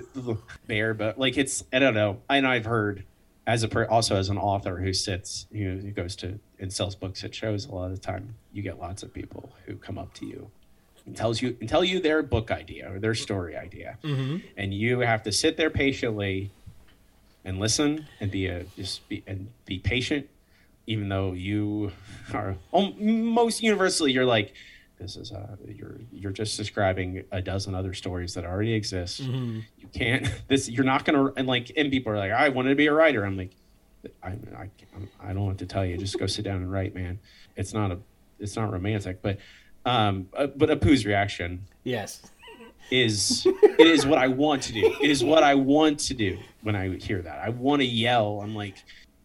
bare but like it's i don't know and i've heard as a per, also as an author who sits you know, who goes to and sells books at shows a lot of the time you get lots of people who come up to you and tells you and tell you their book idea or their story idea hmm and you have to sit there patiently and listen and be a just be and be patient even though you are most universally you're like this is uh you're you're just describing a dozen other stories that already exist. Hmm you can't this you're not gonna and like and people are like i wanted to be a writer. I'm like i i, I don't want to tell you. Just go sit down and write man. It's not a it's not romantic but um uh, but apu's reaction Yes. Is it is what I want to do. It is what I want to do when I hear that. I want to yell. I'm like,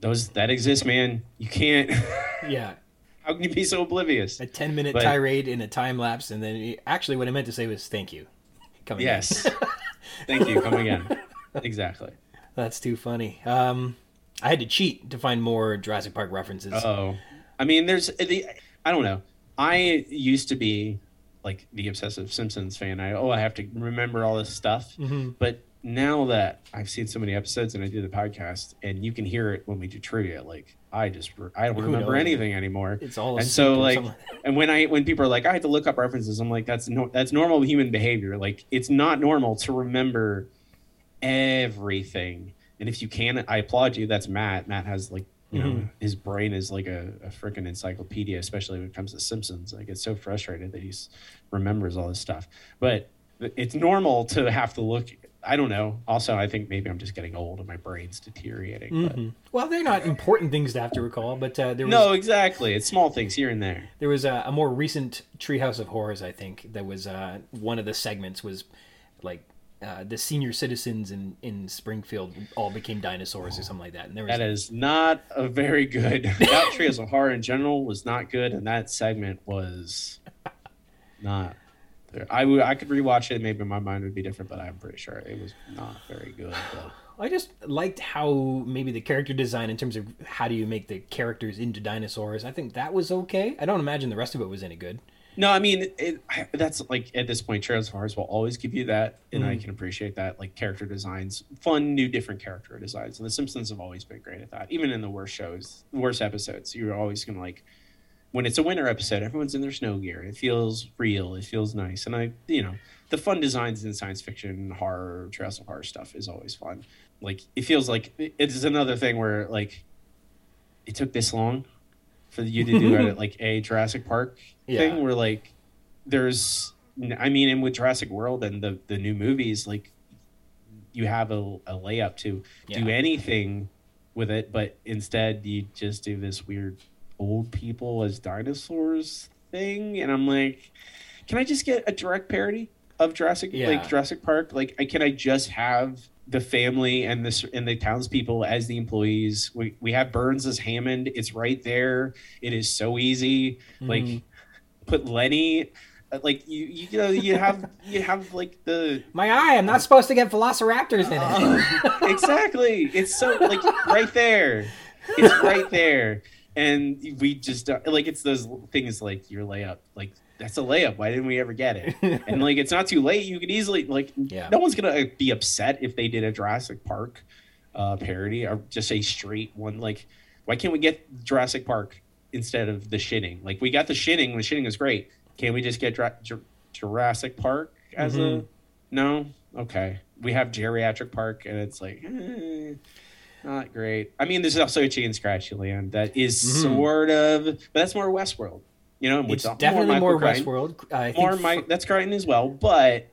those that exist, man. You can't. Yeah. How can you be so oblivious? A ten minute But- tirade in a time lapse, and then actually, what I meant to say was thank you. Coming in. Yes. Thank you. Come again. Exactly. That's too funny. Um, I had to cheat to find more Jurassic Park references. Oh, I mean, there's the. I don't know. I used to be like the obsessive Simpsons fan. I oh, I have to remember all this stuff. Mhm. But now that I've seen so many episodes and I do the podcast, and you can hear it when we do trivia, like I just I don't Who remember knows? anything anymore. It's all and so like, and when I when people are like, I had to look up references, I'm like, that's no, that's normal human behavior. Like, it's not normal to remember everything. And if you can, I applaud you. That's Matt. Matt has like, you know, Mhm. his brain is like a, a freaking encyclopedia, especially when it comes to Simpsons. I get so frustrated that he remembers all this stuff. But it's normal to have to look. I don't know. Also, I think maybe I'm just getting old and my brain's deteriorating. but- Mhm. Well, they're not important things to have to recall, but uh, there was No, exactly. It's small things here and there. there was a, a more recent Treehouse of Horrors. I think that was uh, one of the segments was like uh, the senior citizens in, in Springfield all became dinosaurs or something like that. And there was That is not a very good. that tree as a horror in general was not good, and that segment was not. There. I would. I could rewatch it. Maybe my mind would be different, but I'm pretty sure it was not very good. But I just liked how maybe the character design in terms of how do you make the characters into dinosaurs. I think that was okay. I don't imagine the rest of it was any good. No, I mean it, I, that's like at this point, Trails of will always give you that, and I mm. can appreciate that. Like character designs, fun, new, different character designs, and The Simpsons have always been great at that. Even in the worst shows, worst episodes, you're always gonna like when it's a winter episode, everyone's in their snow gear. It feels real. It feels nice, and I, you know, the fun designs in science fiction, horror, Jurassic horror stuff is always fun. Like it feels like it's another thing where like it took this long for you to do it like a Jurassic Park Yeah. thing where like there's I mean and with Jurassic World and the the new movies like you have a, a layup to do anything with it but instead you just do this weird old people as dinosaurs thing and I'm like can I just get a direct parody of Jurassic Yeah. like Jurassic Park like I, can I just have the family and the and the townspeople as the employees. We, we have Burns as Hammond. It's right there. It is so easy. Like Mhm. put Lenny uh, like you you know you have you have like the My eye, I'm not supposed to get velociraptors in it. exactly. It's so like right there. It's right there. And we just like it's those things like your layup like that's a layup. Why didn't we ever get it? And like it's not too late. You could easily like Yeah. no one's gonna be upset if they did a jurassic park uh parody or just a straight one. Like why can't we get jurassic park instead of the Shinning? Like we got the Shinning. The Shinning is great. Can we just get Dra- Jur- jurassic park as a Mhm. no? Okay. We have geriatric park and it's like eh, not great. I mean there's also itchy and scratchy land that is Mhm. sort of but that's more westworld you know which it's definitely more, Crichton Westworld. I think or Fr- my that's Crichton as well, but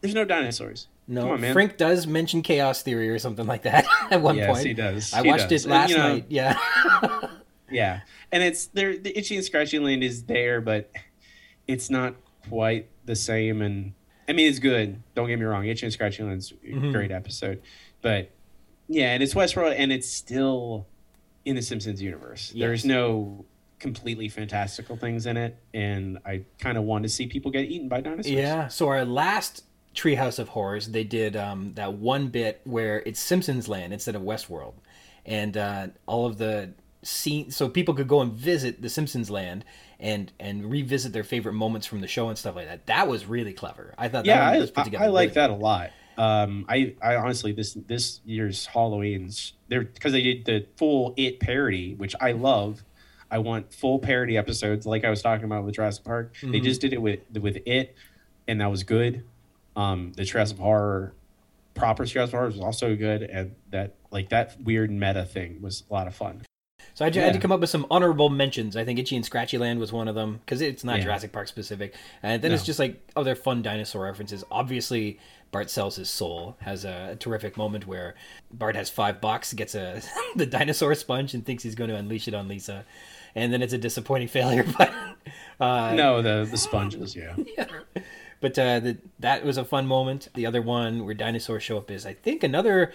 there's no dinosaurs. no, on, man. Frink does mention chaos theory or something like that at one yes, point. Yes, he does. I He watched does. it And, last you know, night. Yeah. Yeah, and it's there. The itchy and scratchy land is there, but it's not quite the same. And I mean, it's good. Don't get me wrong. Itchy and scratchy land's a Mhm. great episode, but yeah, and it's Westworld, and it's still in the Simpsons universe. Yes. There's no completely fantastical things in it, and I kind of want to see people get eaten by dinosaurs. Yeah. So our last Treehouse of Horrors, they did um, that one bit where it's Simpsons Land instead of Westworld, and uh, all of the scene, so people could go and visit the Simpsons Land and and revisit their favorite moments from the show and stuff like that. That was really clever. I thought. yeah, that I, was put together I like really that a lot. Um, I, I honestly this this year's Halloween's they're because they did the full it parody, which I love. I want full parody episodes, like I was talking about with Jurassic Park. They Mhm. just did it with with it, and that was good. Um, the Jurassic Horror, proper Jurassic Horror was also good, and that like that weird meta thing was a lot of fun. So I had to come up with some honorable mentions. I think Itchy and Scratchy Land was one of them because it's not Yeah. Jurassic Park specific. And then it's just like other fun dinosaur references. Obviously, Bart sells his soul has a, terrific moment where Bart has five bucks, gets a the dinosaur sponge, and thinks he's going to unleash it on Lisa, and then it's a disappointing failure. But uh, no, the the sponges, yeah. but uh, the, that was a fun moment. The other one where dinosaurs show up is, I think, another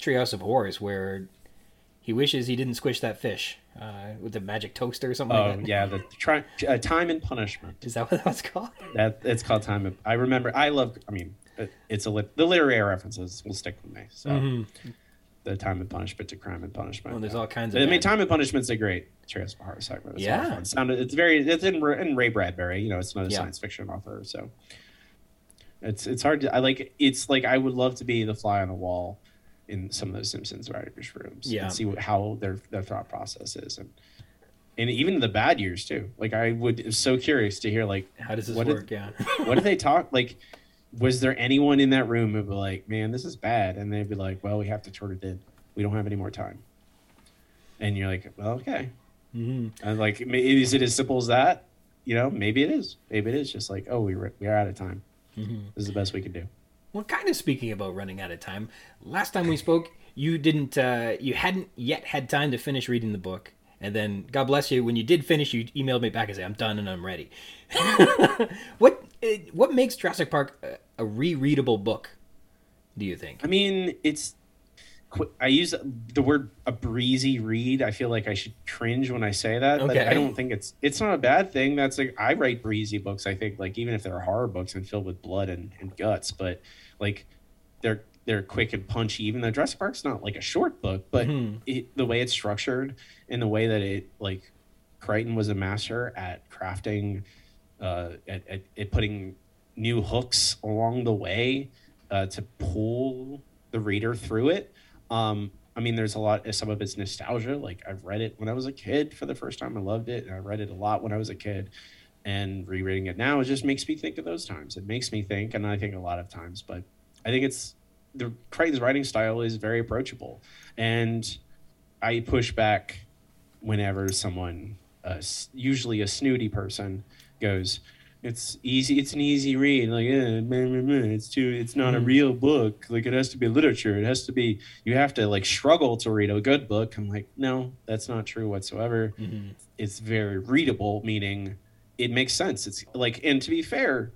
Treehouse of Horrors where he wishes he didn't squish that fish uh, with the magic toaster or something Oh like that. yeah, the try, uh, time and punishment. Is that what that's called? That it's called time. Of, I remember. I love. I mean, it's a lit, the literary references will stick with me. So Mhm. The time and punishment to crime and punishment. Well, there's all kinds of. I mean, bad- time and punishment's a great Trace Horror segment. It's a lot of Yeah. fun. Sounded, it's very. It's in, in Ray Bradbury. You know, it's another Yeah. science fiction author, so it's it's hard to. I like. It's like I would love to be the fly on the wall in some of those Simpsons writers' rooms Yeah. and see what, how their their thought process is and. And even the bad years too. Like I would so curious to hear like How does this what did- work? yeah. what did they talk like was there anyone in that room who'd be like man this is bad and they'd be like well we have to turn it in we don't have any more time and you're like well okay hmm and like is it as simple as that you know maybe it is maybe it is just like oh we were, we are out of time hmm this is the best we can do Well, kind of speaking about running out of time. Last time we spoke, you didn't. Uh, you hadn't yet had time to finish reading the book, and then God bless you. When you did finish, you emailed me back and said, "I'm done and I'm ready." what uh, What makes Jurassic Park a, a rereadable book? Do you think? i mean it's i use the word a breezy read i feel like i should cringe when i say that but i don't think it's it's not a bad thing that's like i write breezy books i think like even if they're horror books and filled with blood and, and guts but like they're they're quick and punchy even though Jurassic Park's not like a short book but Mhm. it, the way it's structured and the way that it like Crichton was a master at crafting uh at, at, at putting new hooks along the way uh, to pull the reader through it um I mean, there's a lot. Some of it's nostalgia. Like I've read it when I was a kid for the first time. I loved it, and I read it a lot when I was a kid. and rereading it now it just makes me think of those times it makes me think and i think a lot of times but i think it's the crichton's writing style is very approachable and i push back whenever someone uh, usually a snooty person goes it's easy it's an easy read. Like eh, meh, meh, meh, it's too it's not a Mhm. real book. Like it has to be literature. It has to be you have to like struggle to read a good book. I'm like no that's not true whatsoever. Mhm. it's very readable meaning it makes sense. It's like and to be fair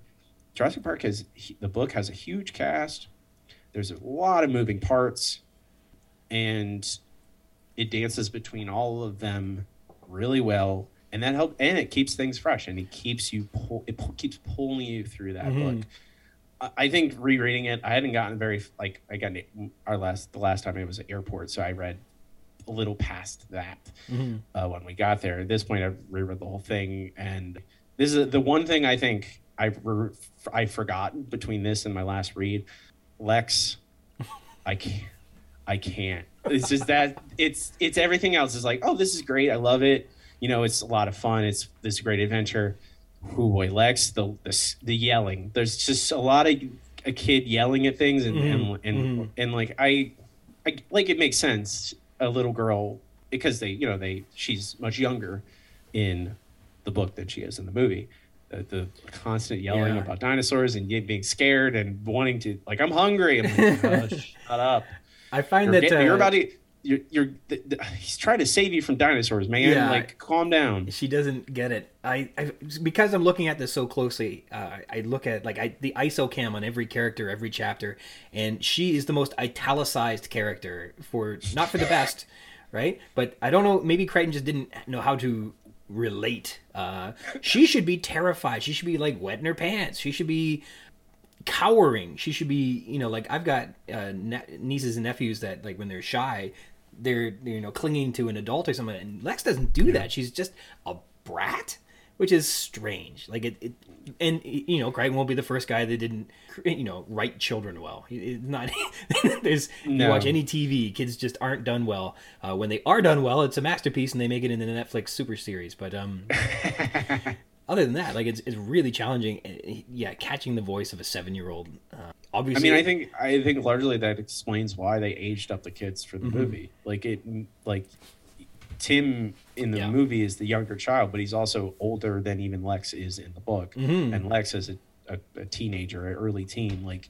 jurassic park has the book has a huge cast. There's a lot of moving parts. And it dances between all of them really well and that helps and it keeps things fresh and it keeps you pull it pu- keeps pulling you through that Mhm. book I- I think rereading it, I hadn't gotten very like I got our last the last time it was at airport, so I read a little past that Mhm. uh, when we got there. At this point, I reread the whole thing, and this is the one thing I think I re- I forgot between this and my last read. Lex, I can't. I can't. It's just that it's it's everything else is like, oh, this is great. I love it. You know, it's a lot of fun. It's this great adventure. Who boy, Lex, the, the the yelling. There's just a lot of a kid yelling at things, and and Mhm, and, mhm. and like I, I like it makes sense. A little girl because they, you know, they she's much younger in the book than she is in the movie. The, the constant yelling Yeah. about dinosaurs and being scared and wanting to like I'm hungry. I'm like, "Oh, shut up. I find You're, that get- you're uh, about to. You're, you're th- th- he's trying to save you from dinosaurs, man. Yeah. Like, calm down. she doesn't get it. I, I because I'm looking at this so closely. Uh, I- look at like I, the ISO cam on every character, every chapter, and she is the most italicized character for not for the best, right? But I don't know. Maybe Crichton just didn't know how to relate. Uh, she should be terrified. She should be like wetting her pants. She should be cowering. She should be, you know, like I've got uh, ne- nieces and nephews that, like, when they're shy, they're, you know, clinging to an adult or something. And Lex doesn't do that. She's just a brat, which is strange. Like it, it and you know, Crichton won't be the first guy that didn't, you know, write children well. It's not. there's you watch any TV, kids just aren't done well. Uh, when they are done well, it's a masterpiece, and they make it into the Netflix super series. But um, other than that, like it's, it's really challenging. uh, Yeah, catching the voice of a seven year old. Uh, I mean, I think I think largely that explains why they aged up the kids for the Mhm. movie. Like it, like Tim in the Yeah. movie is the younger child, but he's also older than even Lex is in the book. Mhm. And Lex is a, a, a teenager, an early teen. Like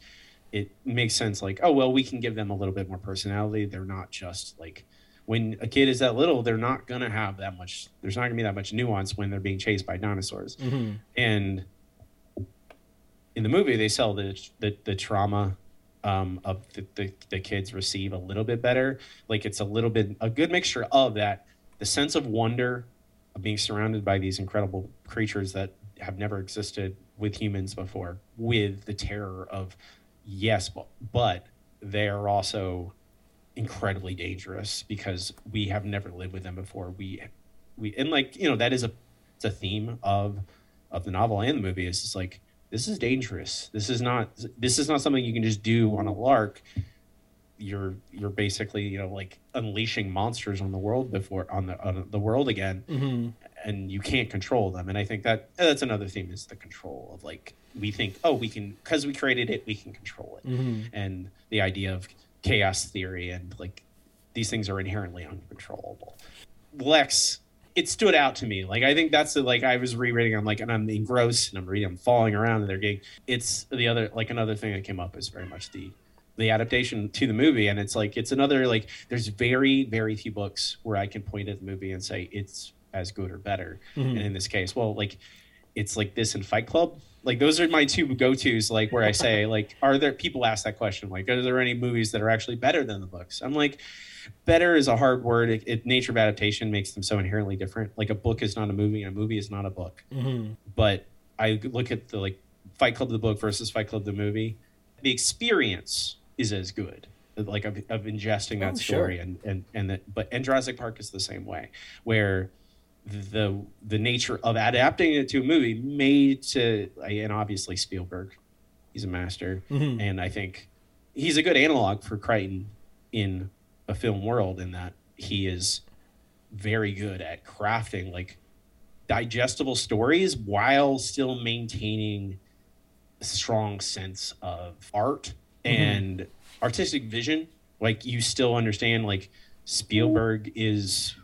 it makes sense. Like, oh well, we can give them a little bit more personality. They're not just like when a kid is that little, they're not gonna have that much. There's not gonna be that much nuance when they're being chased by dinosaurs Mhm. and in the movie they sell the the, the trauma um, of the, the, the kids receive a little bit better. Like it's a little bit a good mixture of that the sense of wonder of being surrounded by these incredible creatures that have never existed with humans before with the terror of yes but, but they're also incredibly dangerous because we have never lived with them before. We we and like you know that is a it's a theme of of the novel and the movie is just like this is dangerous this is not this is not something you can just do on a lark you're you're basically you know like unleashing monsters on the world before on the on the world again Mhm. and you can't control them and i think that that's another theme is the control of like we think oh we can because we created it we can control it Mhm. and the idea of chaos theory and like these things are inherently uncontrollable. Lex, it stood out to me. Like I think that's the, like I was rereading. I'm like, and I'm engrossed, and I'm reading. I'm falling around, and they're getting. It's the other like another thing that came up is very much the the adaptation to the movie, and it's like it's another like there's very very few books where I can point at the movie and say it's as good or better. Mhm. And in this case, well, like it's like this in Fight Club. Like those are my two go tos. Like where I say, like, are there people ask that question? Like, are there any movies that are actually better than the books? I'm like, better is a hard word. It, it nature of adaptation makes them so inherently different. Like a book is not a movie, and a movie is not a book. Mhm. But I look at the like Fight Club the book versus Fight Club the movie. The experience is as good. Like of, of ingesting that Oh, sure. story and and and that, but and Jurassic Park is the same way, where the the nature of adapting it to a movie made to and obviously Spielberg, he's a master, Mhm. and I think he's a good analog for Crichton in a film world in that he is very good at crafting like digestible stories while still maintaining a strong sense of art mm-hmm. and artistic vision. Like you still understand like Spielberg is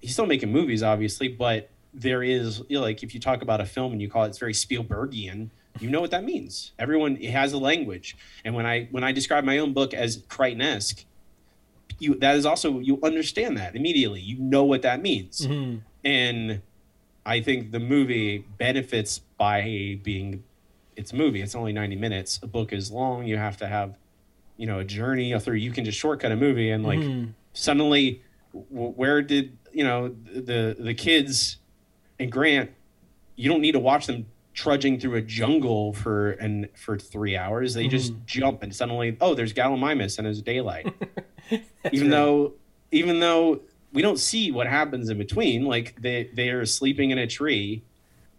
he's still making movies obviously, but there is you know, like if you talk about a film and you call it it's very Spielbergian, you know what that means. Everyone has a language. And when I when I describe my own book as Crichton-esque, you that is also you understand that immediately. You know what that means. Mm-hmm. And I think the movie benefits by being it's a movie. It's only 90 minutes. A book is long. You have to have, you know, a journey through. You can just shortcut a movie and like mm-hmm. suddenly, w- where did you know the the kids and Grant? You don't need to watch them trudging through a jungle for and for three hours. They just mm-hmm. jump and suddenly, oh, there's Gallimimus and it's daylight. even though, even though we don't see what happens in between, like they they are sleeping in a tree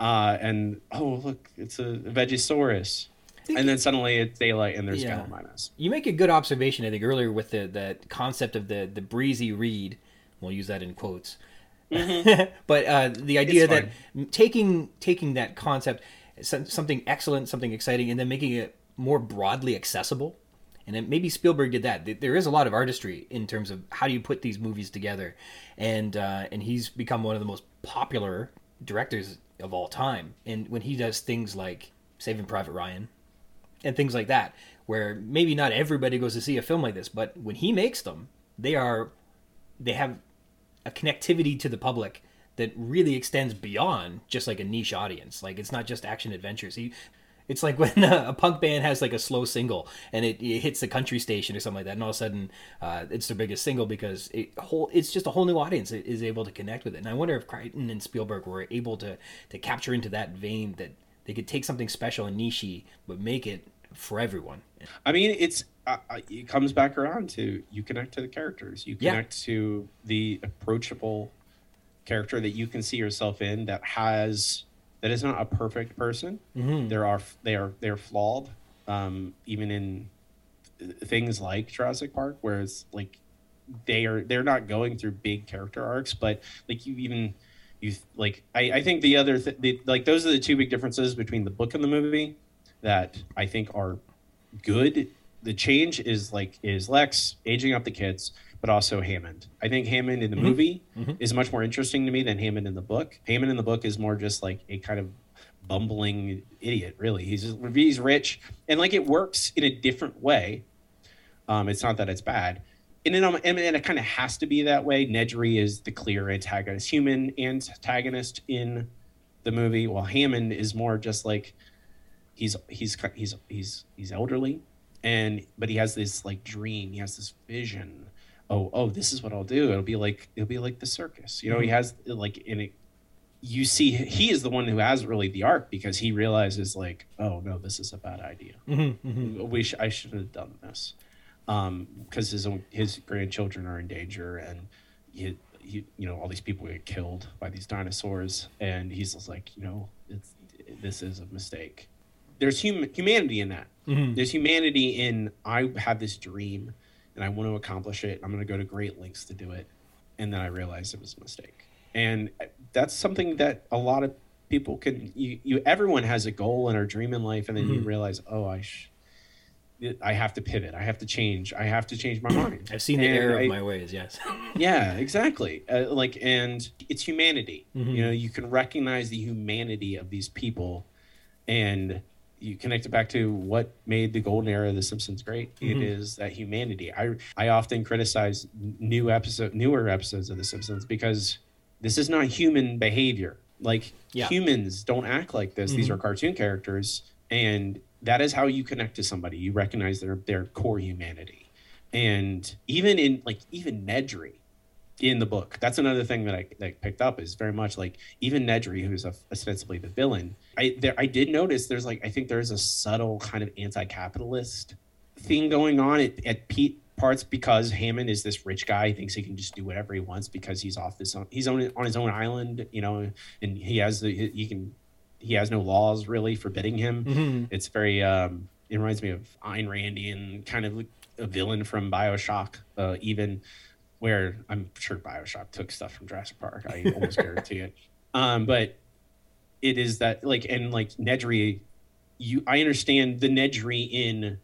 uh, and oh look, it's a Vegisaurus, and then suddenly it's daylight and there's Yeah. Gallimimus. You make a good observation, I think, earlier with the that concept of the the breezy read. We'll use that in quotes. but uh, the idea that taking taking that concept, something excellent, something exciting, and then making it more broadly accessible. And maybe Spielberg did that. There is a lot of artistry in terms of how do you put these movies together, and uh, and he's become one of the most popular directors of all time. And when he does things like Saving Private Ryan, and things like that, where maybe not everybody goes to see a film like this, but when he makes them, they are they have a connectivity to the public that really extends beyond just like a niche audience. Like it's not just action adventures. He, it's like when a, a punk band has like a slow single and it, it hits the country station or something like that, and all of a sudden uh, it's their biggest single because it whole it's just a whole new audience is able to connect with it. And I wonder if Crichton and Spielberg were able to to capture into that vein that they could take something special and nichey but make it for everyone. I mean, it's uh, uh, it comes back around to you connect to the characters, you Yeah. connect to the approachable character that you can see yourself in that has that is not a perfect person. There are they are they are flawed, um, even in things like Jurassic Park, where it's like they are they're not going through big character arcs, but like you even you like I, I think the other th- the, like those are the two big differences between the book and the movie that I think are good. The change is like is Lex aging up the kids, but also Hammond. I think Hammond in the movie is much more interesting to me than Hammond in the book. Hammond in the book is more just like a kind of bumbling idiot. Really, he's just, he's rich and like it works in a different way. Um, it's not that it's bad. And then, um, and then it kind of has to be that way. Nedry is the clear antagonist, human antagonist in the movie, while Hammond is more just like he's he's he's he's he's elderly, and but he has this like dream, he has this vision. Oh, oh, this is what I'll do. It'll be like it'll be like the circus. You know, he mm-hmm. has like in it. You see, he is the one who has really the arc because he realizes like, oh no, this is a bad idea. Mm-hmm, mm-hmm. We sh- I should have done this um, because his own his grandchildren are in danger and he, he, you know all these people get killed by these dinosaurs and he's just like you know it's this is a mistake there's hum- humanity in that there's humanity in i have this dream and i want to accomplish it i'm going to go to great lengths to do it and then i realized it was a mistake and that's something that a lot of people can you, you everyone has a goal and a dream in life and then you realize oh i sh- I have to pivot. I have to change. I have to change my mind. I've seen the And error I- of my ways. Yes. yeah, exactly. Uh, like, and it's humanity. Mm-hmm. You know, you can recognize the humanity of these people, and you connect it back to what made the golden era of The Simpsons great. It Mm-hmm. is that humanity. I I often criticize new episode, newer episodes of The Simpsons because this is not human behavior. Like Yeah. Mm-hmm. humans don't act like this. These are cartoon characters, and that is how you connect to somebody. You recognize their their core humanity, and even in like even Nedry in the book. That's another thing that I, that I picked up is very much like even Nedry, who's a, ostensibly the villain. I there I did notice there's like I think there's a subtle kind of anti-capitalist thing going on at, at Pete parts because Hammond is this rich guy. He thinks he can just do whatever he wants because he's off this own, he's on on his own island, you know, and he has the he can he has no laws really forbidding him. It's very um it reminds me of Ayn Randian kind of a villain from Bioshock, uh, even where I'm sure Bioshock took stuff from Jurassic Park. I almost guarantee it. Um, but it is that like and like Nedry, you I understand the Nedry in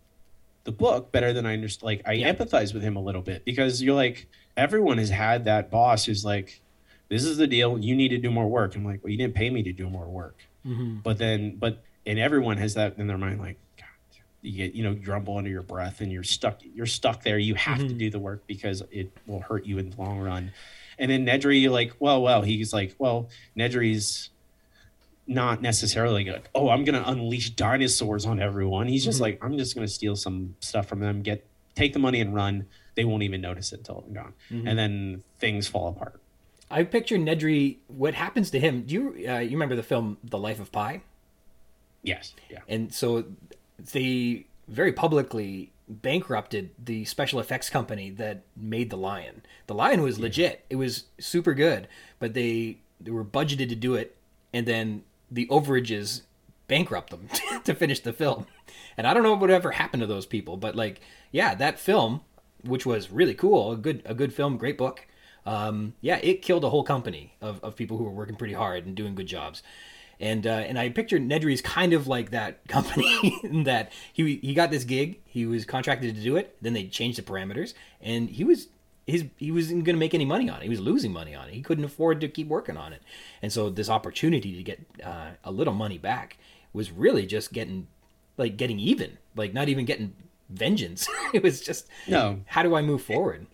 the book better than I understand. Like I Yeah. empathize with him a little bit because you're like everyone has had that boss who's like, this is the deal. You need to do more work. I'm like, well, you didn't pay me to do more work. Mm-hmm. But then, but and everyone has that in their mind, like, you get you know grumble under your breath, and you're stuck. You're stuck there. You have to Mhm. do the work because it will hurt you in the long run. And then Nedry, you're like, well, well, he's like, well, Nedry's not necessarily like, oh, I'm gonna unleash dinosaurs on everyone. He's just Mhm. like, I'm just gonna steal some stuff from them, get take the money and run. They won't even notice it until I'm gone, Mhm. and then things fall apart. I picture Nedry. What happens to him? Do you uh, you remember the film The Life of Pi? Yes, yeah, And so they very publicly bankrupted the special effects company that made the lion. The lion was legit. It was super good, but they they were budgeted to do it and then the overages bankrupt them to finish the film. And I don't know what ever happened to those people, but like yeah, that film which was really cool, a good a good film, great book. Um, yeah, it killed a whole company of, of people who were working pretty hard and doing good jobs and uh, and I pictured Nedry's kind of like that company in that he he got this gig, he was contracted to do it, then they changed the parameters, and he was his he wasn't going to make any money on it. He was losing money on it. He couldn't afford to keep working on it, and so this opportunity to get uh, a little money back was really just getting like getting even, like not even getting vengeance. it was just no, how do I move forward?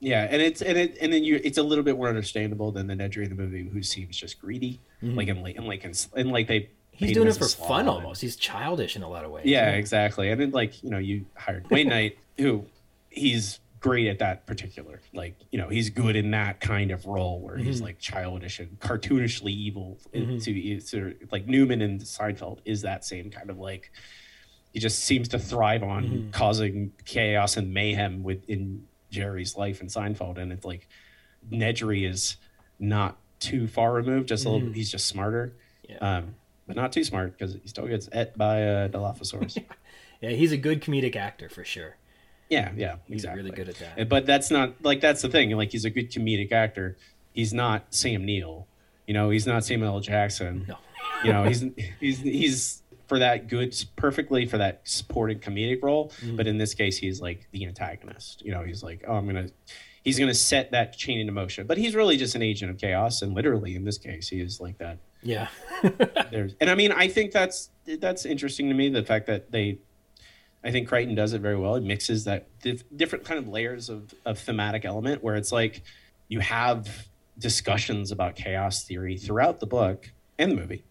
Yeah, and it's and it and then you it's a little bit more understandable than the Nedry in the movie who seems just greedy, like in like and like and like they Mm-hmm. He's doing it for fun almost. He's childish in a lot of ways. Yeah, exactly. And then like you know you hired Wayne Knight, who he's great at that particular like you know he's good in that kind of role where he's Mhm. like childish and cartoonishly evil. Mhm. To, to like Newman and Seinfeld is that same kind of like he just seems to thrive on Mhm. causing chaos and mayhem within Jerry's life in Seinfeld, and it's like Nedry is not too far removed, just a little. Mhm. He's just smarter, Yeah. um, but not too smart because he still gets et by uh, Dilophosaurus. yeah, he's a good comedic actor for sure. yeah, yeah, He's exactly. really good at that. But that's not like that's the thing. Like he's a good comedic actor. He's not Sam Neill. You know, he's not Samuel L. Jackson. No. You know, he's he's he's for that good perfectly for that supporting comedic role. Mhm. But in this case, he's like the antagonist. You know, he's like, oh, I'm gonna. He's gonna set that chain into motion, but he's really just an agent of chaos, and literally in this case, he is like that. Yeah. There's, and I mean, I think that's that's interesting to me. The fact that they, I think Crichton does it very well. It mixes that dif- different kind of layers of, of thematic element where it's like you have discussions about chaos theory throughout the book and the movie,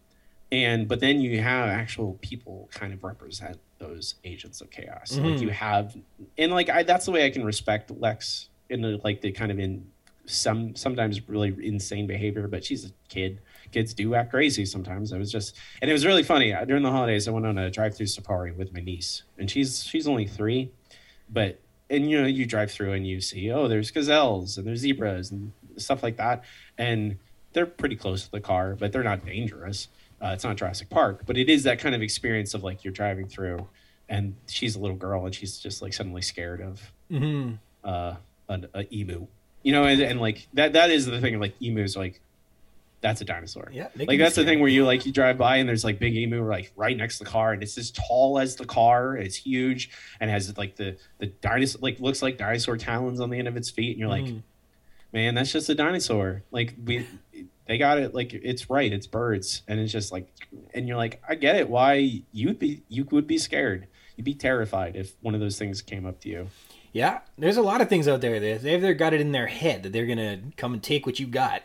and but then you have actual people kind of represent those agents of chaos. Like Mhm. you have, and like I, that's the way I can respect Lex in the like the kind of in some sometimes really insane behavior, but she's a kid kids do act crazy sometimes. I was just, and it was really funny Uh, during the holidays. I went on a drive-through safari with my niece, and she's she's only three, but and you know you drive through and you see oh there's gazelles and there's zebras and stuff like that, and they're pretty close to the car, but they're not dangerous. Uh, it's not Jurassic Park, but it is that kind of experience of like you're driving through, and she's a little girl and she's just like suddenly scared of hmm uh, an a emu, you know, and, and like that that is the thing. Of like emus, like that's a dinosaur. Yeah. Like that's the thing where you like you drive by and there's like big emu like right next to the car and it's as tall as the car and it's huge and has like the the dinosaur like looks like dinosaur talons on the end of its feet and you're like Mhm. man that's just a dinosaur like we they got it like it's right it's birds and it's just like and you're like I get it why you'd be you would be scared you'd be terrified if one of those things came up to you Yeah, there's a lot of things out there that they've they've got it in their head that they're gonna come and take what you got.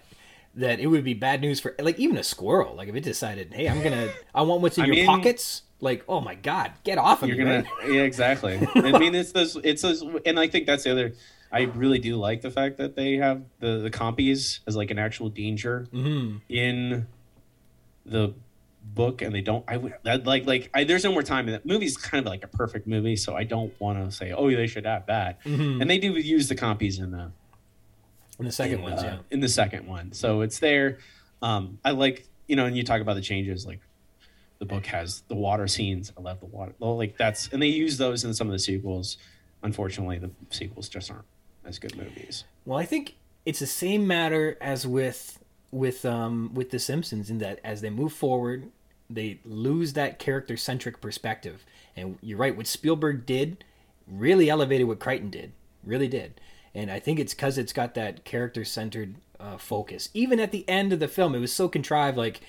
That it would be bad news for like even a squirrel. Like if it decided, hey, I'm gonna, I want what's in I your mean- pockets. Like, oh my god, get off of you're me! gonna yeah exactly i mean it's those it's those and i think that's the other i really do like the fact that they have the the compies as like an actual danger Mhm. in the book and they don't i would like like I, there's no more time that movie's kind of like a perfect movie so i don't want to say oh they should have that Mhm. and they do use the compies in the And the second in, one's uh, yeah. in the second one so it's there um i like you know and you talk about the changes like the book has the water scenes i love the water well, like that's and they use those in some of the sequels unfortunately the sequels just aren't as good movies Well, I think it's the same matter as with with um with the Simpsons in that as they move forward, they lose that character centric perspective. And you're right, what Spielberg did really elevated what Crichton did, really did. And I think it's because it's got that character centered uh, focus. Even at the end of the film, it was so contrived, like.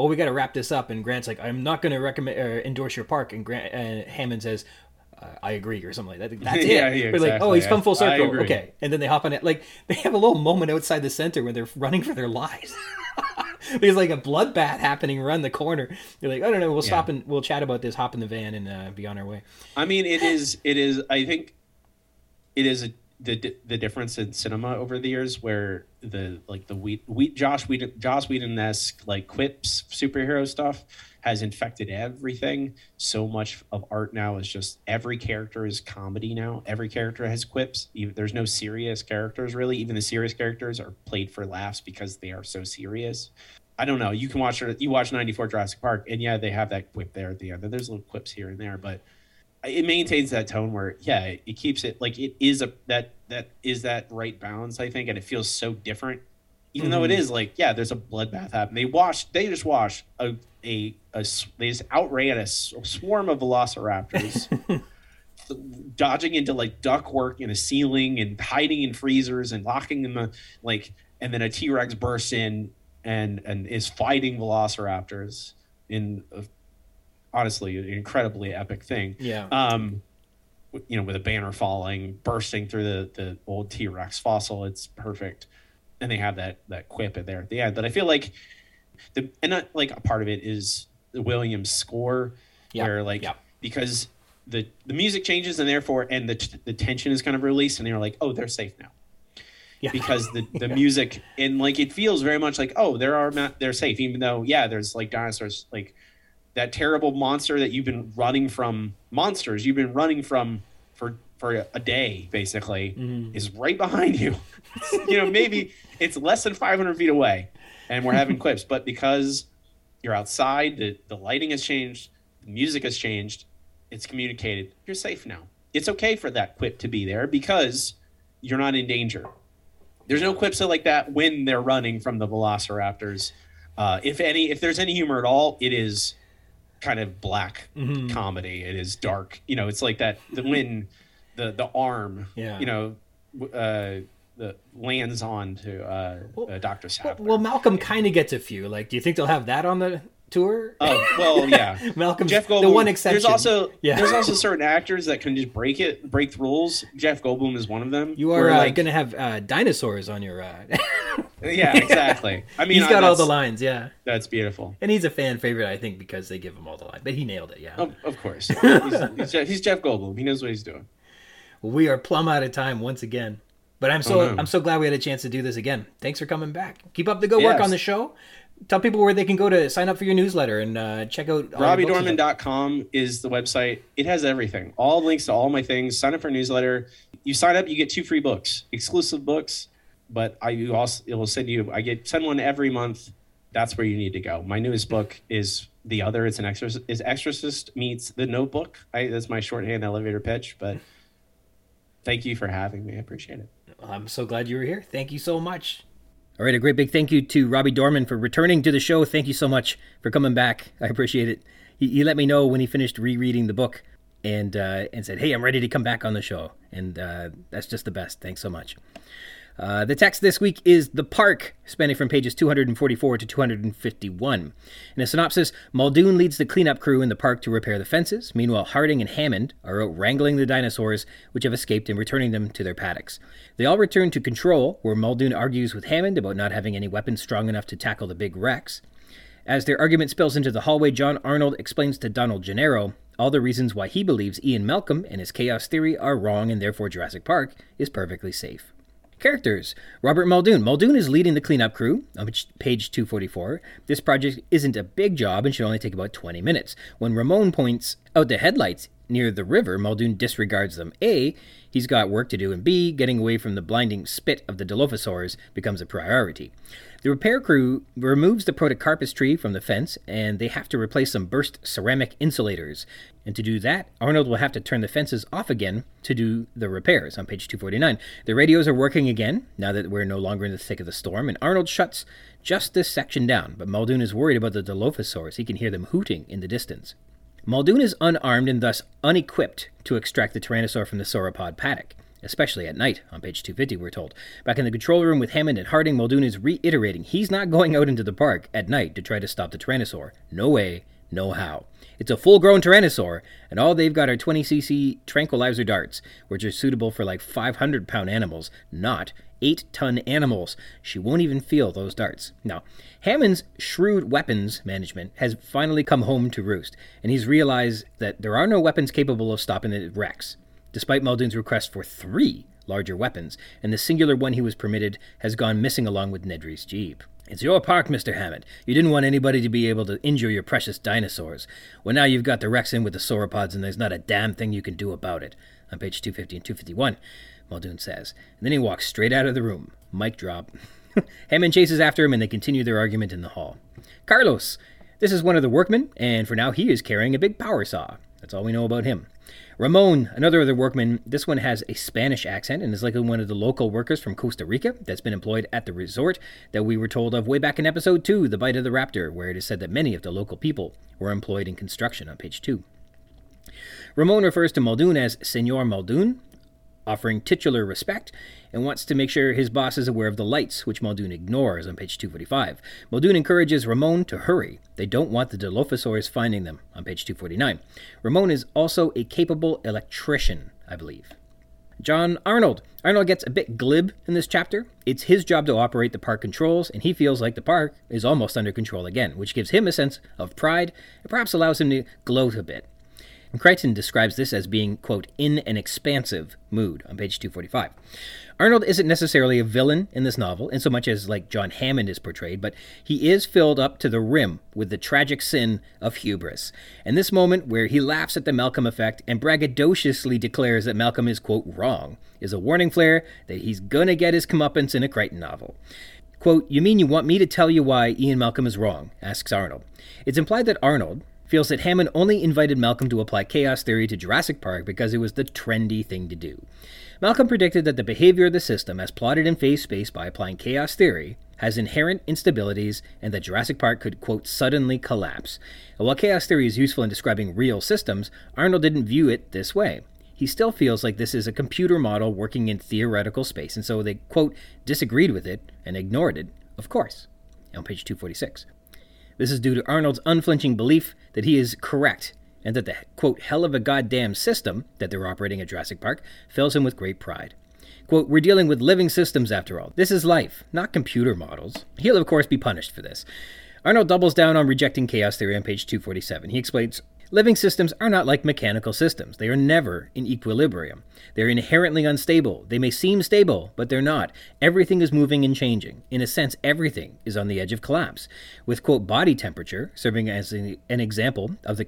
Oh, we got to wrap this up, and Grant's like, "I'm not going to recommend uh, endorse your park," and Grant uh, Hammond says, I agree or something like that. That's it. Yeah, yeah, We're like, oh, he's come full circle. okay. And then they hop on it. Like, they have a little moment outside the center where they're running for their lives. There's like a bloodbath happening around the corner. They're like, I don't know, we'll stop and we'll chat about this, hop in the van, and uh, be on our way. I mean, it is. It is. I think it is a, the the difference in cinema over the years, where the like the Wheat, Wheat Josh Whedon, Josh Whedon esque like quips superhero stuff has infected everything. So much of art now is just every character is comedy now. Every character has quips. Even, there's no serious characters really. Even the serious characters are played for laughs because they are so serious. I don't know. You can watch you watch '94 Jurassic Park, and yeah, they have that quip there at the end. There's little quips here and there, but it maintains that tone where yeah, it, it keeps it like it is a that that is that right balance, I think, and it feels so different. Even though it is like yeah, there's a bloodbath happening. They watched. They just watched a they just outran a swarm of velociraptors. dodging into like ductwork in a ceiling and hiding in freezers and locking them the like and then a T-Rex bursts in and and is fighting velociraptors in a, honestly an incredibly epic thing Yeah. um you know with a banner falling bursting through the the old T-Rex fossil it's perfect and they have that that quip in there at the end but I feel like the and not like a part of it is the Williams score Yeah, where like yeah. because the the music changes and therefore and the the tension is kind of released and they're like oh they're safe now yeah. because the the music and like it feels very much like oh there are not they're safe even though yeah there's like dinosaurs like that terrible monster that you've been running from monsters you've been running from for for a, day basically Mm-hmm. is right behind you. You know maybe it's less than 500 feet away and we're having clips but because you're outside the, the lighting has changed the music has changed it's communicated you're safe now. It's okay for that quip to be there because you're not in danger. There's no quips like that when they're running from the velociraptors. Uh, if any if there's any humor at all it is kind of black Mm-hmm. comedy. It is dark. You know it's like that the when the the arm Yeah. you know uh the lands on to uh, uh dr Well, Sadler. well, Malcolm kind of gets a few. Like, do you think they'll have that on the tour? oh well yeah Malcolm, Jeff the Goldblum. one exception. There's also Yeah. there's also certain actors that can just break it, break the rules. Jeff Goldblum is one of them. You are uh, like, going to have uh, dinosaurs on your. Uh... yeah, exactly. I mean, he's got all the lines, yeah. That's beautiful. And he's a fan favorite, I think, because they give him all the lines. But he nailed it, yeah. Of, of course, he's, he's, Jeff, he's Jeff Goldblum. He knows what he's doing. We are plumb out of time once again. But I'm so Oh, no. I'm so glad we had a chance to do this again. Thanks for coming back. Keep up the good work on the show. Tell people where they can go to sign up for your newsletter and uh, check out all your books and stuff. RobbieDorman.com is the website. It has everything. All links to all my things. Sign up for a newsletter. You sign up, you get two free books, exclusive books. But I you also it will send you. I get send one every month. That's where you need to go. My newest book is the other. It's an exorcist. Is Exorcist meets the Notebook. I, that's my shorthand elevator pitch. But thank you for having me. I appreciate it. I'm so glad you were here. Thank you so much. All right, a great big thank you to Robbie Dorman for returning to the show. Thank you so much for coming back. I appreciate it. He, he let me know when he finished rereading the book and uh, and said, "Hey, I'm ready to come back on the show," and uh, that's just the best. Thanks so much. Uh, the text this week is The Park, spanning from pages 244 to 251. In a synopsis, Muldoon leads the cleanup crew in the park to repair the fences. Meanwhile, Harding and Hammond are out wrangling the dinosaurs which have escaped and returning them to their paddocks. They all return to Control, where Muldoon argues with Hammond about not having any weapons strong enough to tackle the big Rex. As their argument spills into the hallway, John Arnold explains to Donald Gennaro all the reasons why he believes Ian Malcolm and his chaos theory are wrong and therefore Jurassic Park is perfectly safe. Characters Robert Muldoon. Muldoon is leading the cleanup crew on page- page 244. This project isn't a big job and should only take about 20 minutes. When Ramon points out the headlights near the river, Muldoon disregards them. A, he's got work to do, and B, getting away from the blinding spit of the Dilophosaurs becomes a priority. The repair crew removes the Protocarpus tree from the fence, and they have to replace some burst ceramic insulators. And to do that, Arnold will have to turn the fences off again to do the repairs on page 249. The radios are working again now that we're no longer in the thick of the storm, and Arnold shuts just this section down, but Muldoon is worried about the Dilophosaurs. He can hear them hooting in the distance. Muldoon is unarmed and thus unequipped to extract the Tyrannosaur from the sauropod paddock, especially at night, on page 250, we're told. Back in the control room with Hammond and Harding, Muldoon is reiterating he's not going out into the park at night to try to stop the Tyrannosaur. No way, no how. It's a full grown Tyrannosaur, and all they've got are 20cc tranquilizer darts, which are suitable for like 500 pound animals, not 8 ton animals. She won't even feel those darts. Now, Hammond's shrewd weapons management has finally come home to roost, and he's realized that there are no weapons capable of stopping the Rex, despite Muldoon's request for three larger weapons, and the singular one he was permitted has gone missing along with Nedry's Jeep. It's your park, Mr. Hammond. You didn't want anybody to be able to injure your precious dinosaurs. Well, now you've got the Rex in with the sauropods, and there's not a damn thing you can do about it. On page 250 and 251, Muldoon says. And then he walks straight out of the room. Mic drop. Hammond chases after him, and they continue their argument in the hall. Carlos! This is one of the workmen, and for now he is carrying a big power saw. That's all we know about him. Ramon, another of the workmen, this one has a Spanish accent and is likely one of the local workers from Costa Rica that's been employed at the resort that we were told of way back in episode 2, The Bite of the Raptor, where it is said that many of the local people were employed in construction on page 2. Ramon refers to Muldoon as Senor Muldoon, offering titular respect, and wants to make sure his boss is aware of the lights, which Muldoon ignores on page 245. Muldoon encourages Ramon to hurry. They don't want the Dilophosaurs finding them on page 249. Ramon is also a capable electrician, I believe. John Arnold. Arnold gets a bit glib in this chapter. It's his job to operate the park controls, and he feels like the park is almost under control again, which gives him a sense of pride and perhaps allows him to gloat a bit. And Crichton describes this as being, quote, in an expansive mood on page 245. Arnold isn't necessarily a villain in this novel, in so much as like John Hammond is portrayed, but he is filled up to the rim with the tragic sin of hubris. And this moment where he laughs at the Malcolm effect and braggadociously declares that Malcolm is, quote, wrong, is a warning flare that he's gonna get his comeuppance in a Crichton novel. Quote, You mean you want me to tell you why Ian Malcolm is wrong? asks Arnold. It's implied that Arnold, feels that Hammond only invited Malcolm to apply chaos theory to Jurassic Park because it was the trendy thing to do. Malcolm predicted that the behavior of the system, as plotted in phase space by applying chaos theory, has inherent instabilities and that Jurassic Park could, quote, suddenly collapse. And while chaos theory is useful in describing real systems, Arnold didn't view it this way. He still feels like this is a computer model working in theoretical space, and so they, quote, disagreed with it and ignored it, of course. On page 246. This is due to Arnold's unflinching belief that he is correct and that the quote hell of a goddamn system that they're operating at Jurassic Park fills him with great pride. Quote, we're dealing with living systems after all. This is life, not computer models. He'll, of course, be punished for this. Arnold doubles down on rejecting chaos theory on page 247. He explains Living systems are not like mechanical systems. They are never in equilibrium. They're inherently unstable. They may seem stable, but they're not. Everything is moving and changing. In a sense, everything is on the edge of collapse. With, quote, body temperature serving as an, example of the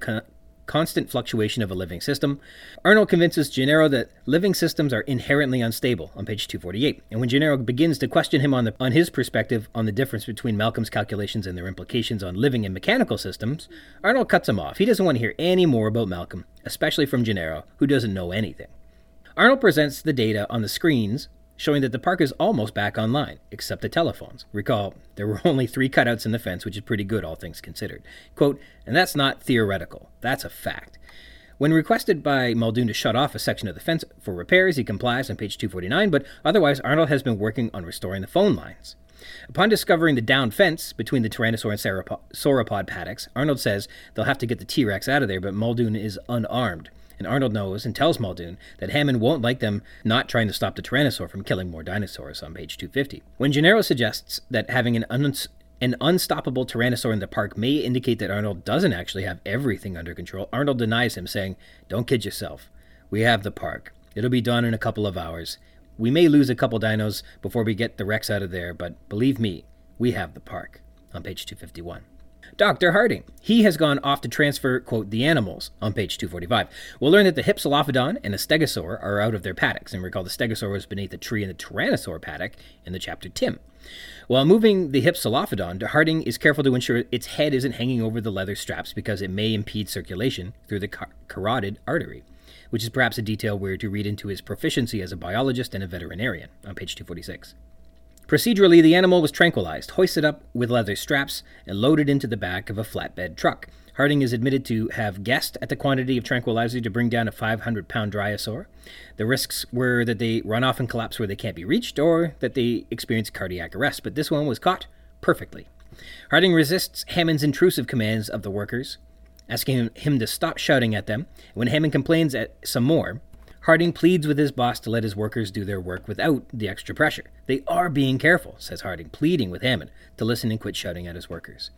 constant fluctuation of a living system. Arnold convinces Gennaro that living systems are inherently unstable on page 248. And when Gennaro begins to question him on, the, on his perspective on the difference between Malcolm's calculations and their implications on living and mechanical systems, Arnold cuts him off. He doesn't want to hear any more about Malcolm, especially from Gennaro, who doesn't know anything. Arnold presents the data on the screens showing that the park is almost back online, except the telephones. Recall, there were only three cutouts in the fence, which is pretty good, all things considered. Quote, and that's not theoretical, that's a fact. When requested by Muldoon to shut off a section of the fence for repairs, he complies on page 249, but otherwise, Arnold has been working on restoring the phone lines. Upon discovering the down fence between the Tyrannosaur and Sauropod paddocks, Arnold says they'll have to get the T Rex out of there, but Muldoon is unarmed and Arnold knows and tells Muldoon that Hammond won't like them not trying to stop the Tyrannosaur from killing more dinosaurs on page 250. When Gennaro suggests that having an un- an unstoppable Tyrannosaur in the park may indicate that Arnold doesn't actually have everything under control. Arnold denies him, saying, Don't kid yourself. We have the park. It'll be done in a couple of hours. We may lose a couple dinos before we get the Rex out of there, but believe me, we have the park. On page 251. Dr. Harding. He has gone off to transfer, quote, the animals on page 245. We'll learn that the Hypsilophodon and the Stegosaur are out of their paddocks, and recall the Stegosaur was beneath a tree in the Tyrannosaur paddock in the chapter Tim. While moving the Hypsilophodon, Harding is careful to ensure its head isn't hanging over the leather straps because it may impede circulation through the car- carotid artery, which is perhaps a detail we're to read into his proficiency as a biologist and a veterinarian on page 246. Procedurally, the animal was tranquilized, hoisted up with leather straps, and loaded into the back of a flatbed truck. Harding is admitted to have guessed at the quantity of tranquilizer to bring down a 500 pound dryosaur. The risks were that they run off and collapse where they can't be reached, or that they experience cardiac arrest, but this one was caught perfectly. Harding resists Hammond's intrusive commands of the workers, asking him to stop shouting at them. When Hammond complains at some more, Harding pleads with his boss to let his workers do their work without the extra pressure. They are being careful, says Harding, pleading with Hammond to listen and quit shouting at his workers.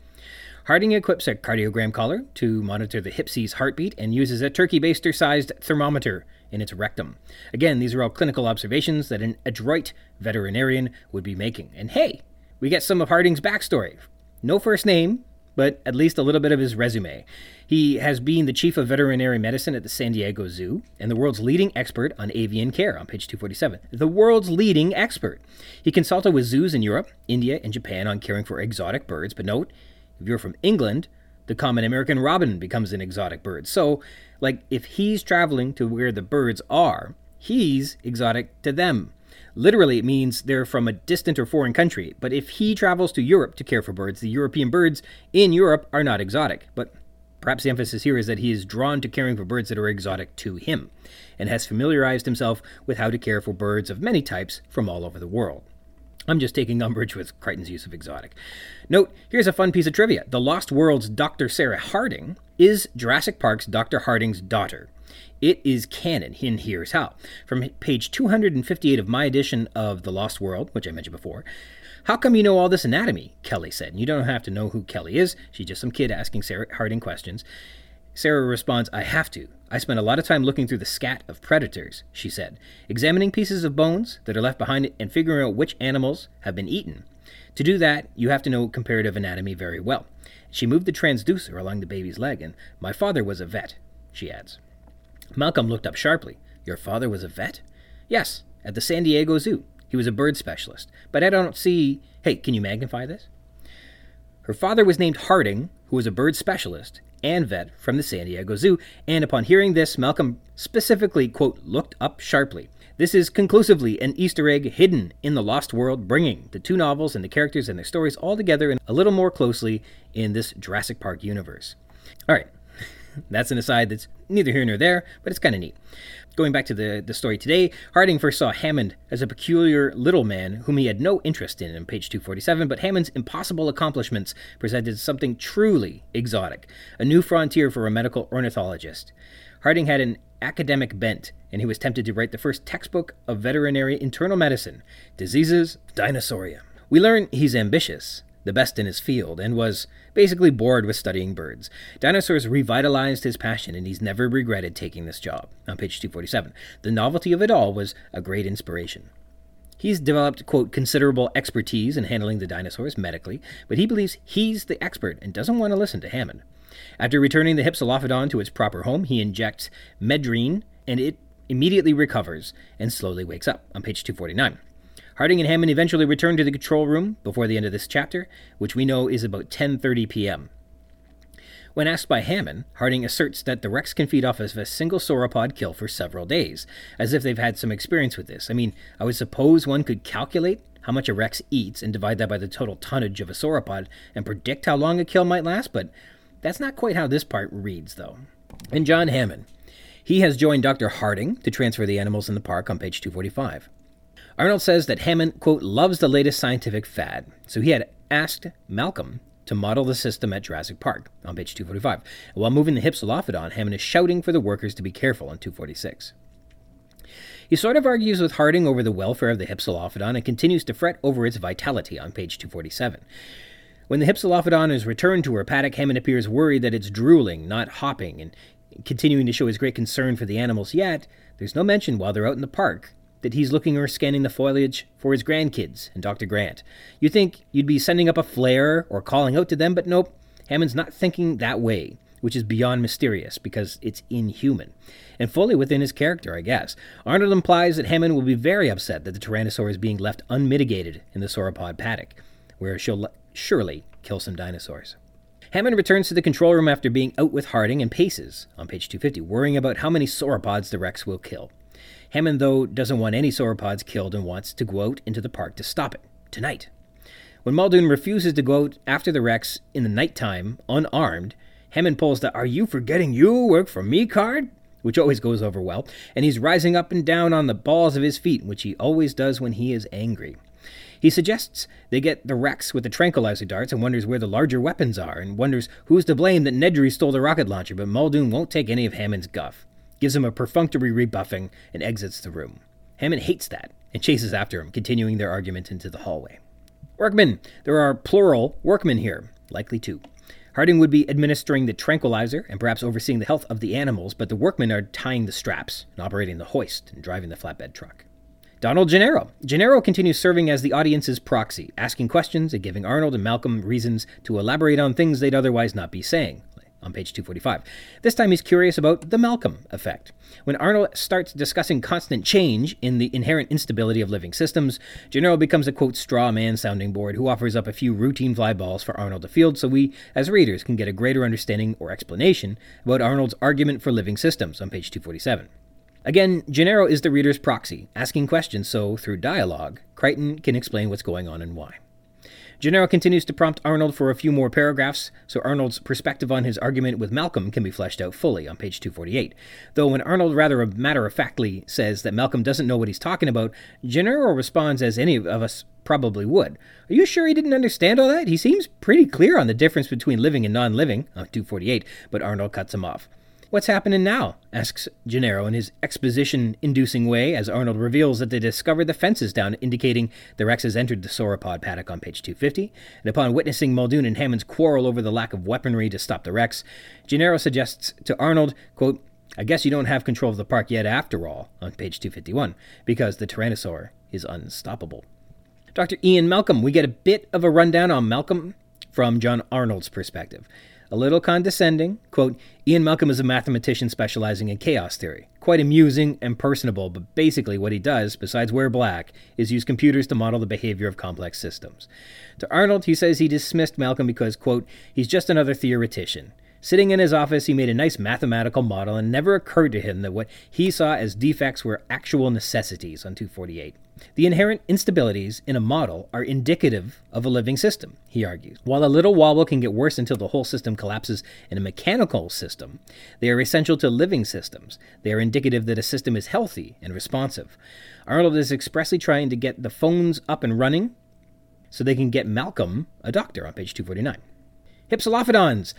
Harding equips a cardiogram collar to monitor the Hypsi's heartbeat and uses a turkey baster sized thermometer in its rectum. Again, these are all clinical observations that an adroit veterinarian would be making. And hey, we get some of Harding's backstory. No first name, but at least a little bit of his resume. He has been the chief of veterinary medicine at the San Diego Zoo and the world's leading expert on avian care on page 247. The world's leading expert. He consulted with zoos in Europe, India, and Japan on caring for exotic birds, but note, if you're from England, the common American robin becomes an exotic bird. So, like, if he's traveling to where the birds are, he's exotic to them. Literally, it means they're from a distant or foreign country. But if he travels to Europe to care for birds, the European birds in Europe are not exotic. But perhaps the emphasis here is that he is drawn to caring for birds that are exotic to him, and has familiarized himself with how to care for birds of many types from all over the world. I'm just taking umbrage with Crichton's use of exotic. Note, here's a fun piece of trivia. The Lost World's Dr. Sarah Harding is Jurassic Park's Dr. Harding's daughter. It is canon, and here's how. From page 258 of my edition of The Lost World, which I mentioned before, how come you know all this anatomy? Kelly said. And you don't have to know who Kelly is. She's just some kid asking Sarah Harding questions. Sarah responds, I have to. I spent a lot of time looking through the scat of predators, she said, examining pieces of bones that are left behind and figuring out which animals have been eaten. To do that, you have to know comparative anatomy very well. She moved the transducer along the baby's leg, and my father was a vet, she adds. Malcolm looked up sharply. Your father was a vet? Yes, at the San Diego Zoo. He was a bird specialist. But I don't see. Hey, can you magnify this? Her father was named Harding, who was a bird specialist and vet from the San Diego Zoo, and upon hearing this, Malcolm specifically, quote, looked up sharply. This is conclusively an Easter egg hidden in the Lost World, bringing the two novels and the characters and their stories all together and a little more closely in this Jurassic Park universe. All right, that's an aside that's neither here nor there, but it's kind of neat. Going back to the, the story today, Harding first saw Hammond as a peculiar little man whom he had no interest in on page 247, but Hammond's impossible accomplishments presented something truly exotic, a new frontier for a medical ornithologist. Harding had an academic bent, and he was tempted to write the first textbook of veterinary internal medicine, Diseases Dinosauria. We learn he's ambitious, the best in his field, and was basically bored with studying birds. Dinosaurs revitalized his passion, and he's never regretted taking this job. On page 247, the novelty of it all was a great inspiration. He's developed, quote, considerable expertise in handling the dinosaurs medically, but he believes he's the expert and doesn't want to listen to Hammond. After returning the Hypsilophodon to its proper home, he injects Medrine, and it immediately recovers and slowly wakes up. On page 249. Harding and Hammond eventually return to the control room before the end of this chapter, which we know is about 10:30 p.m. When asked by Hammond, Harding asserts that the Rex can feed off of a single sauropod kill for several days, as if they've had some experience with this. I mean, I would suppose one could calculate how much a Rex eats and divide that by the total tonnage of a sauropod and predict how long a kill might last, but that's not quite how this part reads, though. And John Hammond. He has joined Dr. Harding to transfer the animals in the park on page 245. Arnold says that Hammond, quote, loves the latest scientific fad, so he had asked Malcolm to model the system at Jurassic Park on page 245. while moving the Hypsilophodon, Hammond is shouting for the workers to be careful on 246. He sort of argues with Harding over the welfare of the Hypsilophodon and continues to fret over its vitality on page 247. When the Hypsilophodon is returned to her paddock, Hammond appears worried that it's drooling, not hopping, and continuing to show his great concern for the animals, yet there's no mention while they're out in the park that he's looking or scanning the foliage for his grandkids and Dr. Grant. You'd think you'd be sending up a flare or calling out to them, but nope, Hammond's not thinking that way, which is beyond mysterious because it's inhuman. And fully within his character, I guess. Arnold implies that Hammond will be very upset that the Tyrannosaur is being left unmitigated in the sauropod paddock, where she'll surely kill some dinosaurs. Hammond returns to the control room after being out with Harding and paces on page 250, worrying about how many sauropods the Rex will kill. Hammond, though, doesn't want any sauropods killed and wants to go out into the park to stop it. tonight. When Muldoon refuses to go out after the Rex in the nighttime, unarmed, Hammond pulls the Are you forgetting you work for me card? Which always goes over well, and he's rising up and down on the balls of his feet, which he always does when he is angry. He suggests they get the Rex with the tranquilizer darts and wonders where the larger weapons are, and wonders who's to blame that Nedry stole the rocket launcher, but Muldoon won't take any of Hammond's guff, gives him a perfunctory rebuffing, and exits the room. Hammond hates that and chases after him, continuing their argument into the hallway. Workmen! There are plural workmen here, likely two. Harding would be administering the tranquilizer and perhaps overseeing the health of the animals, but the workmen are tying the straps and operating the hoist and driving the flatbed truck. Donald Gennaro. Gennaro continues serving as the audience's proxy, asking questions and giving Arnold and Malcolm reasons to elaborate on things they'd otherwise not be saying on page 245. This time he's curious about the Malcolm effect. When Arnold starts discussing constant change in the inherent instability of living systems, Gennaro becomes a quote straw man sounding board who offers up a few routine fly balls for Arnold to field so we, as readers, can get a greater understanding or explanation about Arnold's argument for living systems on page 247. Again, Gennaro is the reader's proxy, asking questions so, through dialogue, Crichton can explain what's going on and why. Gennaro continues to prompt Arnold for a few more paragraphs, so Arnold's perspective on his argument with Malcolm can be fleshed out fully on page 248. Though when Arnold rather matter of factly says that Malcolm doesn't know what he's talking about, Gennaro responds as any of us probably would. Are you sure he didn't understand all that? He seems pretty clear on the difference between living and non living on 248, but Arnold cuts him off. What's happening now? asks Gennaro in his exposition inducing way as Arnold reveals that they discovered the fences down, indicating the Rex has entered the sauropod paddock on page 250. And upon witnessing Muldoon and Hammond's quarrel over the lack of weaponry to stop the Rex, Gennaro suggests to Arnold, quote, I guess you don't have control of the park yet after all, on page 251, because the Tyrannosaur is unstoppable. Dr. Ian Malcolm, we get a bit of a rundown on Malcolm from John Arnold's perspective a little condescending. Quote, Ian Malcolm is a mathematician specializing in chaos theory. Quite amusing and personable, but basically what he does, besides wear black, is use computers to model the behavior of complex systems. To Arnold, he says he dismissed Malcolm because, quote, he's just another theoretician. Sitting in his office, he made a nice mathematical model and never occurred to him that what he saw as defects were actual necessities on 248. The inherent instabilities in a model are indicative of a living system, he argues. While a little wobble can get worse until the whole system collapses in a mechanical system, they are essential to living systems. They are indicative that a system is healthy and responsive. Arnold is expressly trying to get the phones up and running so they can get Malcolm a doctor on page 249. Hypsilophodons.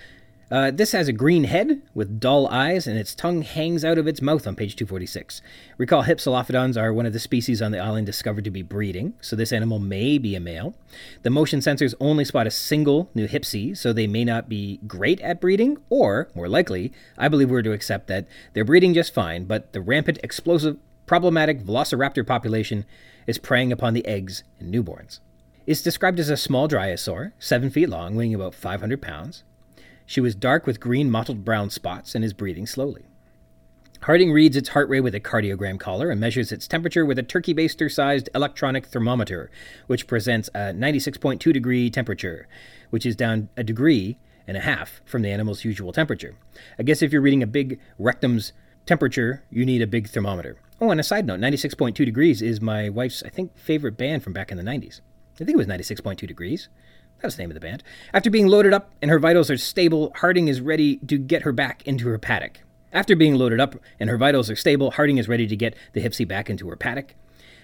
Uh, this has a green head with dull eyes, and its tongue hangs out of its mouth on page 246. Recall Hypsilophodons are one of the species on the island discovered to be breeding, so this animal may be a male. The motion sensors only spot a single new Hypsi, so they may not be great at breeding, or, more likely, I believe we're to accept that they're breeding just fine, but the rampant, explosive, problematic velociraptor population is preying upon the eggs and newborns. It's described as a small dryosaur, 7 feet long, weighing about 500 pounds. She was dark with green mottled brown spots and is breathing slowly. Harding reads its heart rate with a cardiogram collar and measures its temperature with a turkey baster sized electronic thermometer, which presents a 96.2 degree temperature, which is down a degree and a half from the animal's usual temperature. I guess if you're reading a big rectum's temperature, you need a big thermometer. Oh, and a side note 96.2 degrees is my wife's, I think, favorite band from back in the 90s. I think it was 96.2 degrees. That's the name of the band. After being loaded up and her vitals are stable, Harding is ready to get her back into her paddock. After being loaded up and her vitals are stable, Harding is ready to get the Hypsi back into her paddock.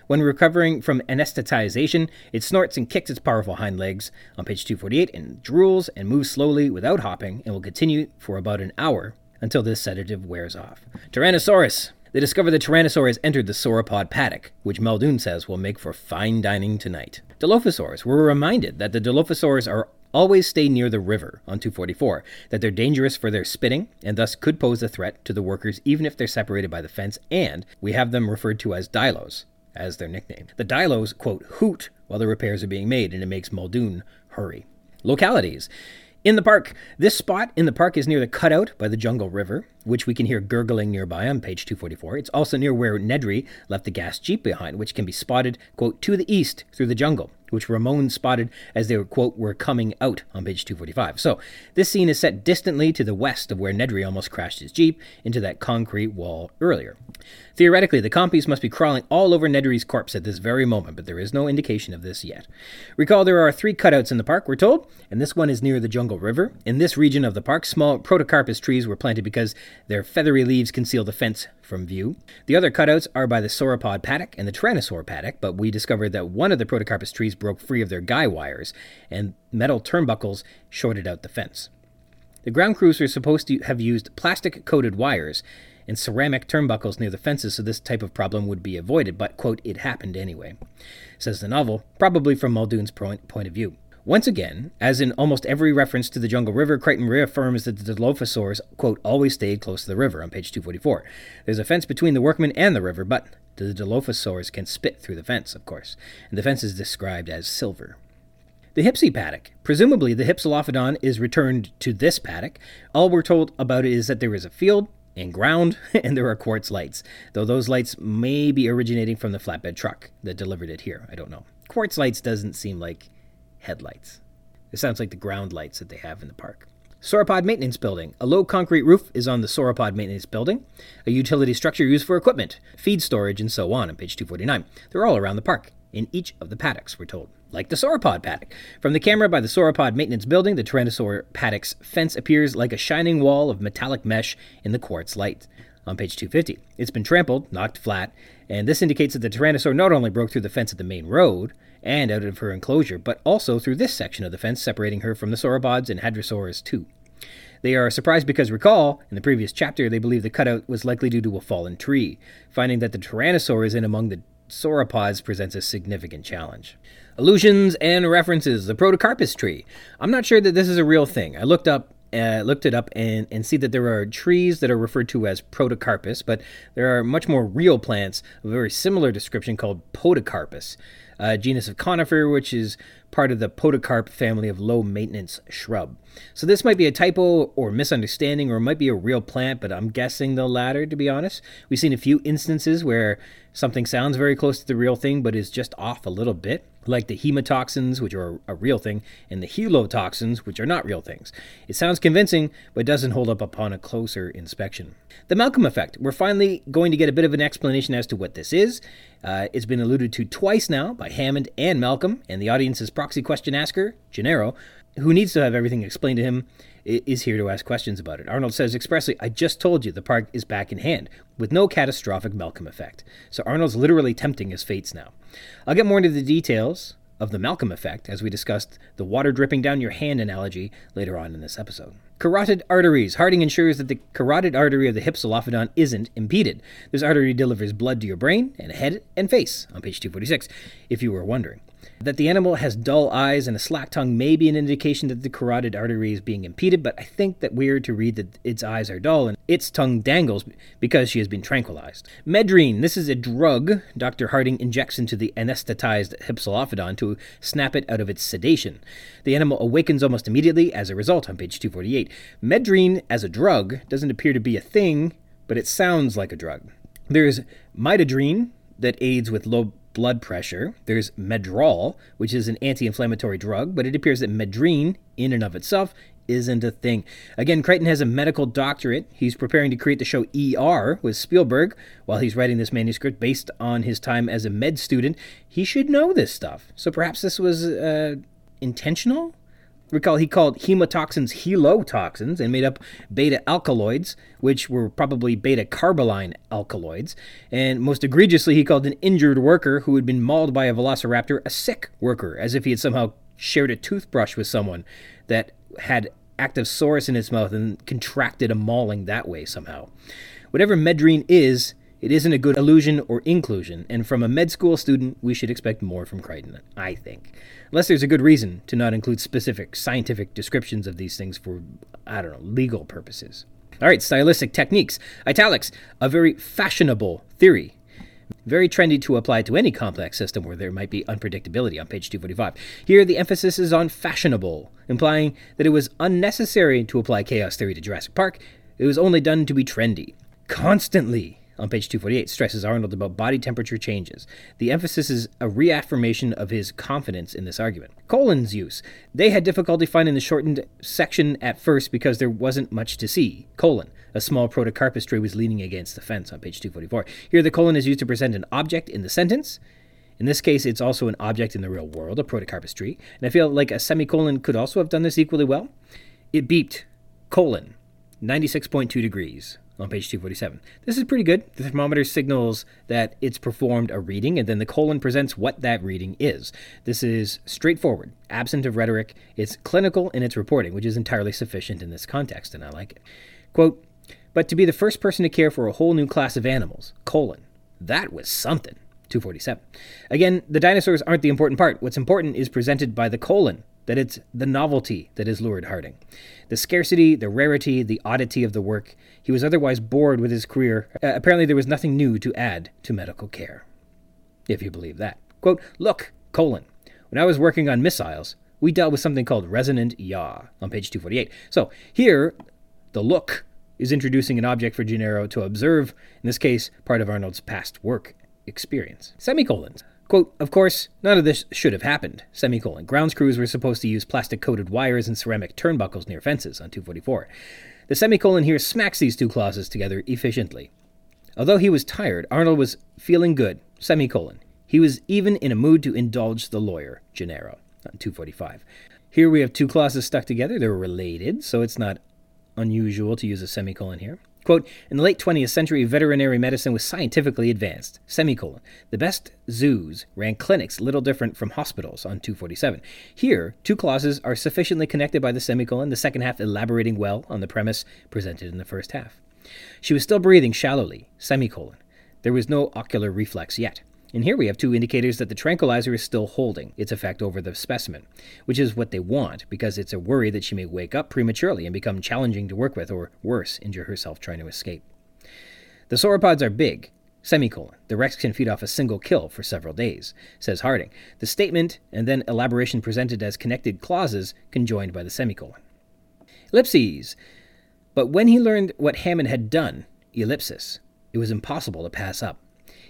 When recovering from anesthetization, it snorts and kicks its powerful hind legs on page 248 and drools and moves slowly without hopping and will continue for about an hour until this sedative wears off. Tyrannosaurus! They discover the Tyrannosaur has entered the sauropod paddock, which Muldoon says will make for fine dining tonight. Dilophosaurs were reminded that the Dilophosaurs are always stay near the river on 244, that they're dangerous for their spitting and thus could pose a threat to the workers even if they're separated by the fence, and we have them referred to as Dilos as their nickname. The Dilos, quote, hoot while the repairs are being made, and it makes Muldoon hurry. Localities. In the park, this spot in the park is near the cutout by the Jungle River, which we can hear gurgling nearby on page 244. It's also near where Nedry left the gas jeep behind, which can be spotted, quote, to the east through the jungle. Which Ramon spotted as they were, quote, were coming out on page 245. So this scene is set distantly to the west of where Nedry almost crashed his Jeep into that concrete wall earlier. Theoretically, the compies must be crawling all over Nedry's corpse at this very moment, but there is no indication of this yet. Recall there are three cutouts in the park, we're told, and this one is near the Jungle River. In this region of the park, small protocarpus trees were planted because their feathery leaves conceal the fence from view. The other cutouts are by the sauropod paddock and the tyrannosaur paddock, but we discovered that one of the protocarpus trees broke free of their guy wires, and metal turnbuckles shorted out the fence. The ground crews were supposed to have used plastic coated wires and ceramic turnbuckles near the fences so this type of problem would be avoided, but, quote, it happened anyway, says the novel, probably from Muldoon's point, of view. Once again, as in almost every reference to the Jungle River, Crichton reaffirms that the Dilophosaurs, quote, always stayed close to the river on page 244. There's a fence between the workmen and the river, but the Dilophosaurs can spit through the fence, of course, and the fence is described as silver. The Hypsi paddock. Presumably, the Hypsilophodon is returned to this paddock. All we're told about it is that there is a field and ground, and there are quartz lights, though those lights may be originating from the flatbed truck that delivered it here. I don't know. Quartz lights doesn't seem like headlights. It sounds like the ground lights that they have in the park. Sauropod Maintenance Building. A low concrete roof is on the Sauropod Maintenance Building, a utility structure used for equipment, feed storage, and so on on page 249. They're all around the park, in each of the paddocks, we're told. Like the sauropod paddock. From the camera by the sauropod maintenance building, the Tyrannosaur paddock's fence appears like a shining wall of metallic mesh in the quartz light. On page 250, it's been trampled, knocked flat, and this indicates that the Tyrannosaur not only broke through the fence at the main road, and out of her enclosure, but also through this section of the fence separating her from the sauropods and hadrosaurs too. They are surprised because, recall, in the previous chapter, they believe the cutout was likely due to a fallen tree. Finding that the Tyrannosaur is in among the sauropods presents a significant challenge. Allusions and references. The Protocarpus tree. I'm not sure that this is a real thing. I looked up uh, looked it up and, and see that there are trees that are referred to as protocarpus, but there are much more real plants of a very similar description called podocarpus, a genus of conifer, which is part of the podocarp family of low maintenance shrub. So this might be a typo or misunderstanding, or it might be a real plant, but I'm guessing the latter, to be honest. We've seen a few instances where something sounds very close to the real thing, but is just off a little bit like the hemotoxins, which are a real thing, and the helotoxins, which are not real things. It sounds convincing, but doesn't hold up upon a closer inspection. The Malcolm effect. We're finally going to get a bit of an explanation as to what this is. Uh, it's been alluded to twice now by Hammond and Malcolm, and the audience's proxy question asker, Gennaro, who needs to have everything explained to him, is here to ask questions about it. Arnold says expressly, I just told you the park is back in hand, with no catastrophic Malcolm effect. So Arnold's literally tempting his fates now. I'll get more into the details of the Malcolm effect as we discussed the water dripping down your hand analogy later on in this episode. Carotid arteries. Harding ensures that the carotid artery of the Hypsilophodon isn't impeded. This artery delivers blood to your brain and head and face on page 246, if you were wondering. That the animal has dull eyes and a slack tongue may be an indication that the carotid artery is being impeded, but I think that we're to read that its eyes are dull and its tongue dangles because she has been tranquilized. Medrine, this is a drug Dr. Harding injects into the anesthetized Hypsilophodon to snap it out of its sedation. The animal awakens almost immediately as a result on page 248. Medrine as a drug doesn't appear to be a thing, but it sounds like a drug. There's midodrine that aids with low blood pressure. There's Medrol, which is an anti inflammatory drug, but it appears that Medrine, in and of itself, isn't a thing. Again, Crichton has a medical doctorate. He's preparing to create the show ER with Spielberg while he's writing this manuscript based on his time as a med student. He should know this stuff. So perhaps this was uh, intentional? Recall he called hemotoxins helotoxins and made up beta alkaloids, which were probably beta carboline alkaloids. And most egregiously, he called an injured worker who had been mauled by a velociraptor a sick worker, as if he had somehow shared a toothbrush with someone that had active sorus in its mouth and contracted a mauling that way somehow. Whatever medrine is, it isn't a good illusion or inclusion, and from a med school student, we should expect more from Crichton, I think. Unless there's a good reason to not include specific scientific descriptions of these things for, I don't know, legal purposes. All right, stylistic techniques. Italics, a very fashionable theory. Very trendy to apply to any complex system where there might be unpredictability on page 245. Here, the emphasis is on fashionable, implying that it was unnecessary to apply chaos theory to Jurassic Park. It was only done to be trendy. Constantly, on page 248 stresses Arnold about body temperature changes. The emphasis is a reaffirmation of his confidence in this argument. Colon's use. They had difficulty finding the shortened section at first because there wasn't much to see. Colon. A small protocarpus tree was leaning against the fence on page 244. Here, the colon is used to present an object in the sentence. In this case, it's also an object in the real world, a protocarpus tree. And I feel like a semicolon could also have done this equally well. It beeped colon 96.2 degrees on page 247. This is pretty good. The thermometer signals that it's performed a reading, and then the colon presents what that reading is. This is straightforward, absent of rhetoric. It's clinical in its reporting, which is entirely sufficient in this context, and I like it. Quote, but to be the first person to care for a whole new class of animals, colon, that was something. 247. Again, the dinosaurs aren't the important part. What's important is presented by the colon, that it's the novelty that has lured Harding. The scarcity, the rarity, the oddity of the work. He was otherwise bored with his career. Uh, apparently, there was nothing new to add to medical care. If you believe that. Quote, Look, colon. When I was working on missiles, we dealt with something called resonant yaw on page 248. So here, the look is introducing an object for Gennaro to observe, in this case, part of Arnold's past work experience. Semicolons. Quote, of course, none of this should have happened. Semicolon. Grounds crews were supposed to use plastic coated wires and ceramic turnbuckles near fences on 244. The semicolon here smacks these two clauses together efficiently. Although he was tired, Arnold was feeling good. Semicolon. He was even in a mood to indulge the lawyer, Gennaro, on 245. Here we have two clauses stuck together. They're related, so it's not unusual to use a semicolon here. Quote, in the late 20th century, veterinary medicine was scientifically advanced. Semicolon. The best zoos ran clinics little different from hospitals on 247. Here, two clauses are sufficiently connected by the semicolon, the second half elaborating well on the premise presented in the first half. She was still breathing shallowly. Semicolon. There was no ocular reflex yet. And here we have two indicators that the tranquilizer is still holding its effect over the specimen, which is what they want because it's a worry that she may wake up prematurely and become challenging to work with, or worse, injure herself trying to escape. The sauropods are big. Semicolon. The Rex can feed off a single kill for several days, says Harding. The statement and then elaboration presented as connected clauses conjoined by the semicolon. Ellipses. But when he learned what Hammond had done, ellipsis, it was impossible to pass up.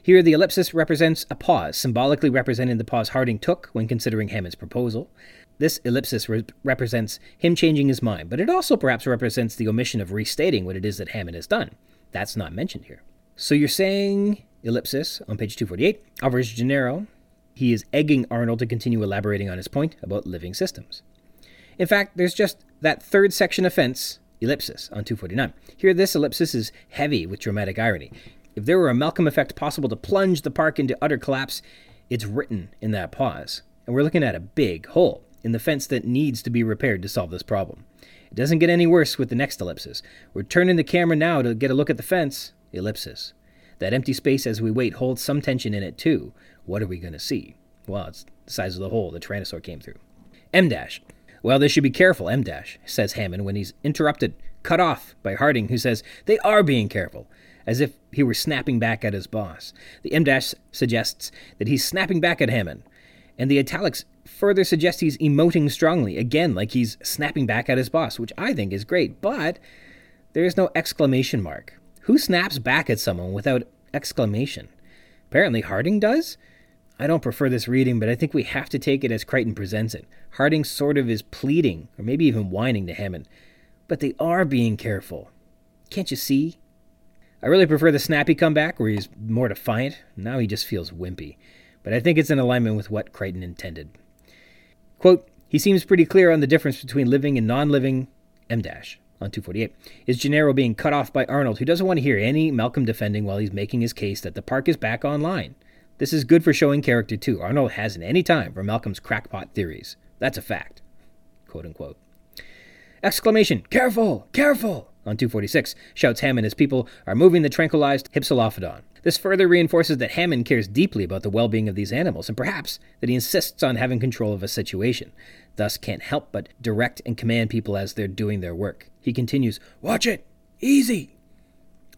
Here, the ellipsis represents a pause, symbolically representing the pause Harding took when considering Hammond's proposal. This ellipsis re- represents him changing his mind, but it also perhaps represents the omission of restating what it is that Hammond has done. That's not mentioned here. So you're saying, ellipsis, on page 248, offers Gennaro. He is egging Arnold to continue elaborating on his point about living systems. In fact, there's just that third section of fence, ellipsis, on 249. Here, this ellipsis is heavy with dramatic irony. If there were a Malcolm effect possible to plunge the park into utter collapse, it's written in that pause. And we're looking at a big hole in the fence that needs to be repaired to solve this problem. It doesn't get any worse with the next ellipsis. We're turning the camera now to get a look at the fence. Ellipsis. That empty space as we wait holds some tension in it too. What are we going to see? Well, it's the size of the hole the Tyrannosaur came through. M dash. Well, they should be careful, M dash, says Hammond when he's interrupted, cut off by Harding, who says they are being careful as if he were snapping back at his boss. The M dash suggests that he's snapping back at Hammond, and the italics further suggest he's emoting strongly, again, like he's snapping back at his boss, which I think is great, but there is no exclamation mark. Who snaps back at someone without exclamation? Apparently, Harding does? I don't prefer this reading, but I think we have to take it as Crichton presents it. Harding sort of is pleading, or maybe even whining to Hammond. But they are being careful. Can't you see? I really prefer the snappy comeback where he's more defiant. Now he just feels wimpy. But I think it's in alignment with what Crichton intended. Quote, he seems pretty clear on the difference between living and non living M dash on 248. Is Gennaro being cut off by Arnold, who doesn't want to hear any Malcolm defending while he's making his case that the park is back online? This is good for showing character, too. Arnold hasn't any time for Malcolm's crackpot theories. That's a fact. Quote unquote. Exclamation, careful, careful! On 246, shouts Hammond as people are moving the tranquilized Hypsilophodon. This further reinforces that Hammond cares deeply about the well being of these animals, and perhaps that he insists on having control of a situation, thus can't help but direct and command people as they're doing their work. He continues, Watch it! Easy!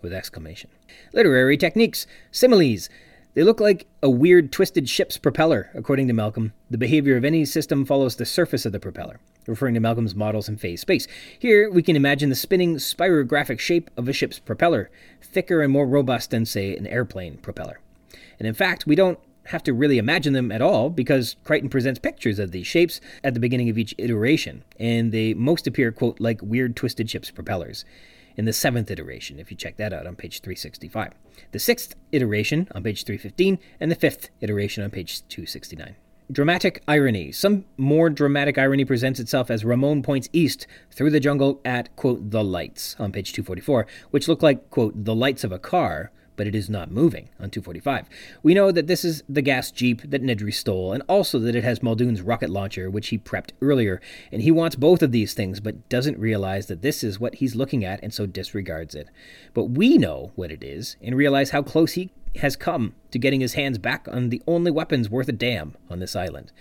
with exclamation. Literary techniques, similes. They look like a weird twisted ship's propeller, according to Malcolm. The behavior of any system follows the surface of the propeller, referring to Malcolm's models in phase space. Here, we can imagine the spinning spirographic shape of a ship's propeller, thicker and more robust than, say, an airplane propeller. And in fact, we don't have to really imagine them at all because Crichton presents pictures of these shapes at the beginning of each iteration, and they most appear, quote, like weird twisted ship's propellers in the seventh iteration, if you check that out on page 365, the sixth iteration on page 315, and the fifth iteration on page 269. Dramatic irony. Some more dramatic irony presents itself as Ramon points east through the jungle at, quote, the lights on page 244, which look like, quote, the lights of a car, but it is not moving on 245. We know that this is the gas jeep that Nedry stole, and also that it has Muldoon's rocket launcher, which he prepped earlier, and he wants both of these things, but doesn't realize that this is what he's looking at and so disregards it. But we know what it is, and realize how close he has come to getting his hands back on the only weapons worth a damn on this island.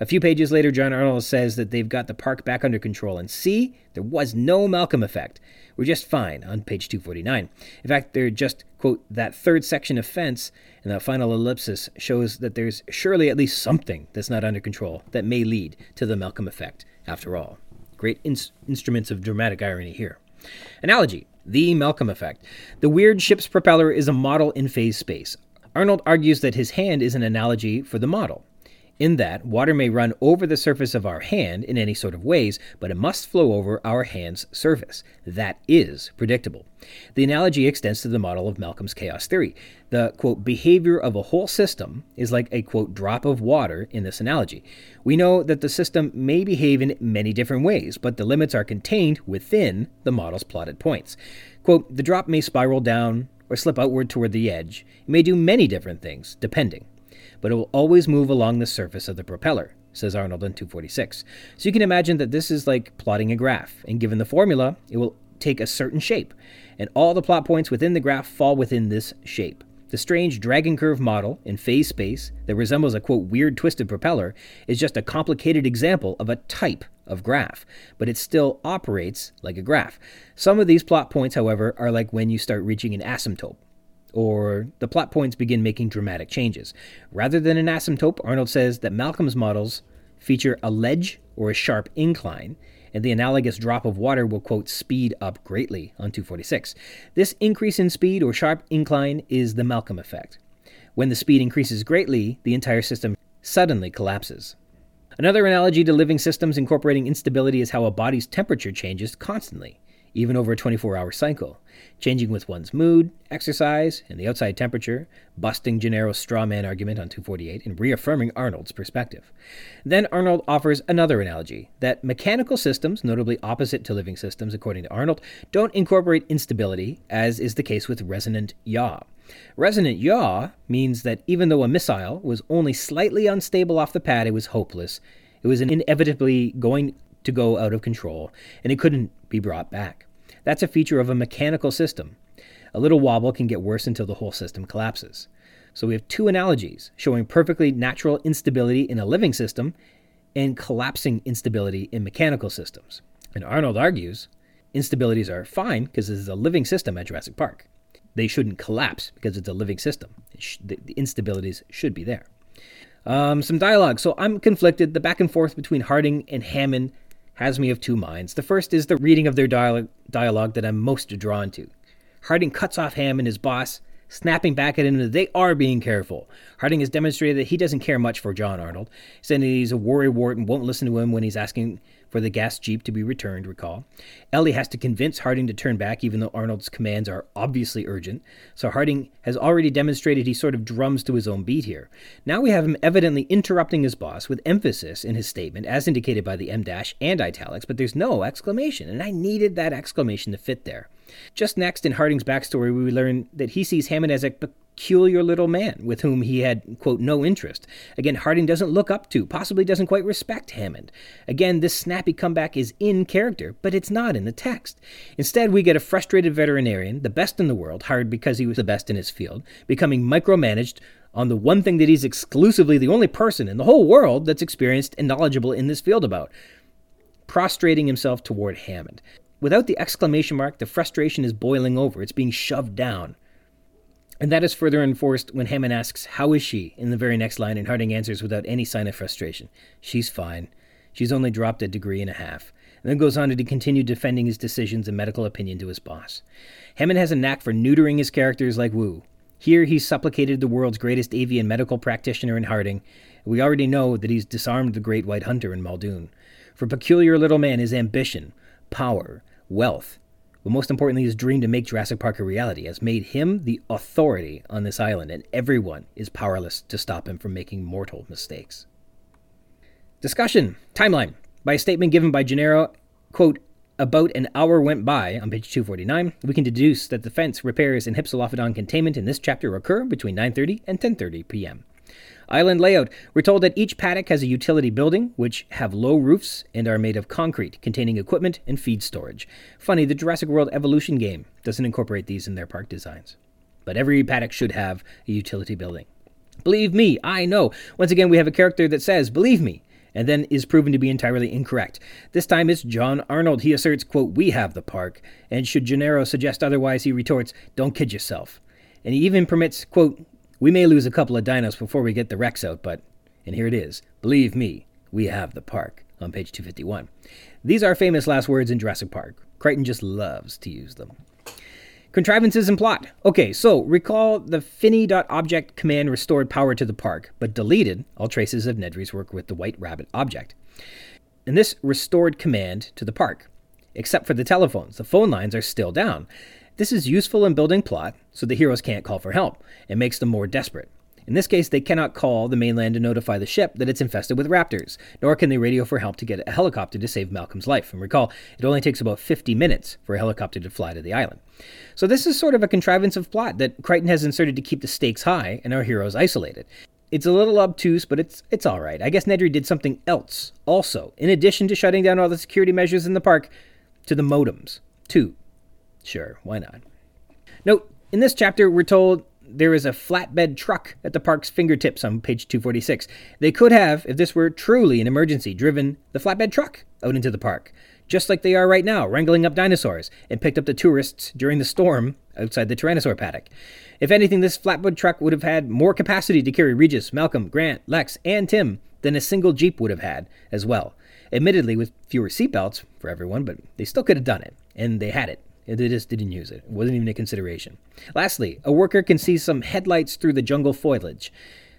A few pages later, John Arnold says that they've got the park back under control, and see, there was no Malcolm effect. We're just fine on page 249. In fact, they're just, quote, that third section of fence and that final ellipsis shows that there's surely at least something that's not under control that may lead to the Malcolm effect, after all. Great in- instruments of dramatic irony here. Analogy the Malcolm effect. The weird ship's propeller is a model in phase space. Arnold argues that his hand is an analogy for the model in that water may run over the surface of our hand in any sort of ways, but it must flow over our hand's surface. That is predictable. The analogy extends to the model of Malcolm's chaos theory. The quote behavior of a whole system is like a quote drop of water in this analogy. We know that the system may behave in many different ways, but the limits are contained within the model's plotted points. Quote, the drop may spiral down or slip outward toward the edge. It may do many different things, depending but it will always move along the surface of the propeller, says Arnold in 246. So you can imagine that this is like plotting a graph, and given the formula, it will take a certain shape, and all the plot points within the graph fall within this shape. The strange dragon curve model in phase space that resembles a quote weird twisted propeller is just a complicated example of a type of graph, but it still operates like a graph. Some of these plot points, however, are like when you start reaching an asymptote or the plot points begin making dramatic changes. Rather than an asymptote, Arnold says that Malcolm's models feature a ledge or a sharp incline, and the analogous drop of water will, quote, speed up greatly on 246. This increase in speed or sharp incline is the Malcolm effect. When the speed increases greatly, the entire system suddenly collapses. Another analogy to living systems incorporating instability is how a body's temperature changes constantly even over a 24 hour cycle, changing with one's mood, exercise, and the outside temperature, busting Gennaro's straw man argument on 248, and reaffirming Arnold's perspective. Then Arnold offers another analogy that mechanical systems, notably opposite to living systems according to Arnold, don't incorporate instability, as is the case with resonant yaw. Resonant yaw means that even though a missile was only slightly unstable off the pad, it was hopeless. It was inevitably going to go out of control, and it couldn't be brought back. That's a feature of a mechanical system. A little wobble can get worse until the whole system collapses. So we have two analogies showing perfectly natural instability in a living system and collapsing instability in mechanical systems. And Arnold argues instabilities are fine because this is a living system at Jurassic Park. They shouldn't collapse because it's a living system. Sh- the, the, instabilities should be there. Um, some dialogue. So I'm conflicted. The back and forth between Harding and Hammond has me of two minds. The first is the reading of their dialogue, dialogue that I'm most drawn to. Harding cuts off Hammond his boss, snapping back at him that they are being careful. Harding has demonstrated that he doesn't care much for John Arnold, saying that he's a worrywart and won't listen to him when he's asking for the gas jeep to be returned, recall. Ellie has to convince Harding to turn back, even though Arnold's commands are obviously urgent. So Harding has already demonstrated he sort of drums to his own beat here. Now we have him evidently interrupting his boss with emphasis in his statement, as indicated by the M dash and italics, but there's no exclamation, and I needed that exclamation to fit there. Just next in Harding's backstory, we learn that he sees Hammond as a peculiar little man with whom he had, quote, no interest. Again, Harding doesn't look up to, possibly doesn't quite respect Hammond. Again, this snappy comeback is in character, but it's not in the text. Instead, we get a frustrated veterinarian, the best in the world, hired because he was the best in his field, becoming micromanaged on the one thing that he's exclusively the only person in the whole world that's experienced and knowledgeable in this field about prostrating himself toward Hammond. Without the exclamation mark, the frustration is boiling over. It's being shoved down. And that is further enforced when Hammond asks, How is she? in the very next line, and Harding answers without any sign of frustration, She's fine. She's only dropped a degree and a half, and then goes on to continue defending his decisions and medical opinion to his boss. Hammond has a knack for neutering his characters like Wu. Here he supplicated the world's greatest avian medical practitioner in Harding. We already know that he's disarmed the great white hunter in Muldoon. For peculiar little man, his ambition, power, wealth, but most importantly, his dream to make Jurassic Park a reality has made him the authority on this island, and everyone is powerless to stop him from making mortal mistakes. Discussion. Timeline. By a statement given by Gennaro, quote, about an hour went by on page 249 we can deduce that the fence repairs and hypsilophodon containment in this chapter occur between 9.30 and 10.30 p.m island layout we're told that each paddock has a utility building which have low roofs and are made of concrete containing equipment and feed storage funny the jurassic world evolution game doesn't incorporate these in their park designs but every paddock should have a utility building believe me i know once again we have a character that says believe me and then is proven to be entirely incorrect. This time it's John Arnold. He asserts, quote, We have the park. And should Gennaro suggest otherwise, he retorts, Don't kid yourself. And he even permits, quote, We may lose a couple of dinos before we get the Rex out, but, and here it is, believe me, we have the park, on page 251. These are famous last words in Jurassic Park. Crichton just loves to use them. Contrivances and plot. Okay, so recall the Fini.object command restored power to the park, but deleted all traces of Nedry's work with the White Rabbit object. And this restored command to the park, except for the telephones. The phone lines are still down. This is useful in building plot, so the heroes can't call for help. It makes them more desperate. In this case, they cannot call the mainland to notify the ship that it's infested with raptors, nor can they radio for help to get a helicopter to save Malcolm's life. And recall, it only takes about 50 minutes for a helicopter to fly to the island. So this is sort of a contrivance of plot that Crichton has inserted to keep the stakes high and our heroes isolated. It's a little obtuse, but it's it's all right. I guess Nedry did something else also, in addition to shutting down all the security measures in the park, to the modems too. Sure, why not? Note: in this chapter, we're told there is a flatbed truck at the park's fingertips on page 246. They could have, if this were truly an emergency, driven the flatbed truck out into the park, just like they are right now, wrangling up dinosaurs, and picked up the tourists during the storm outside the Tyrannosaur paddock. If anything, this flatbed truck would have had more capacity to carry Regis, Malcolm, Grant, Lex, and Tim than a single Jeep would have had as well. Admittedly, with fewer seatbelts for everyone, but they still could have done it, and they had it. They just didn't use it. It wasn't even a consideration. Lastly, a worker can see some headlights through the jungle foliage.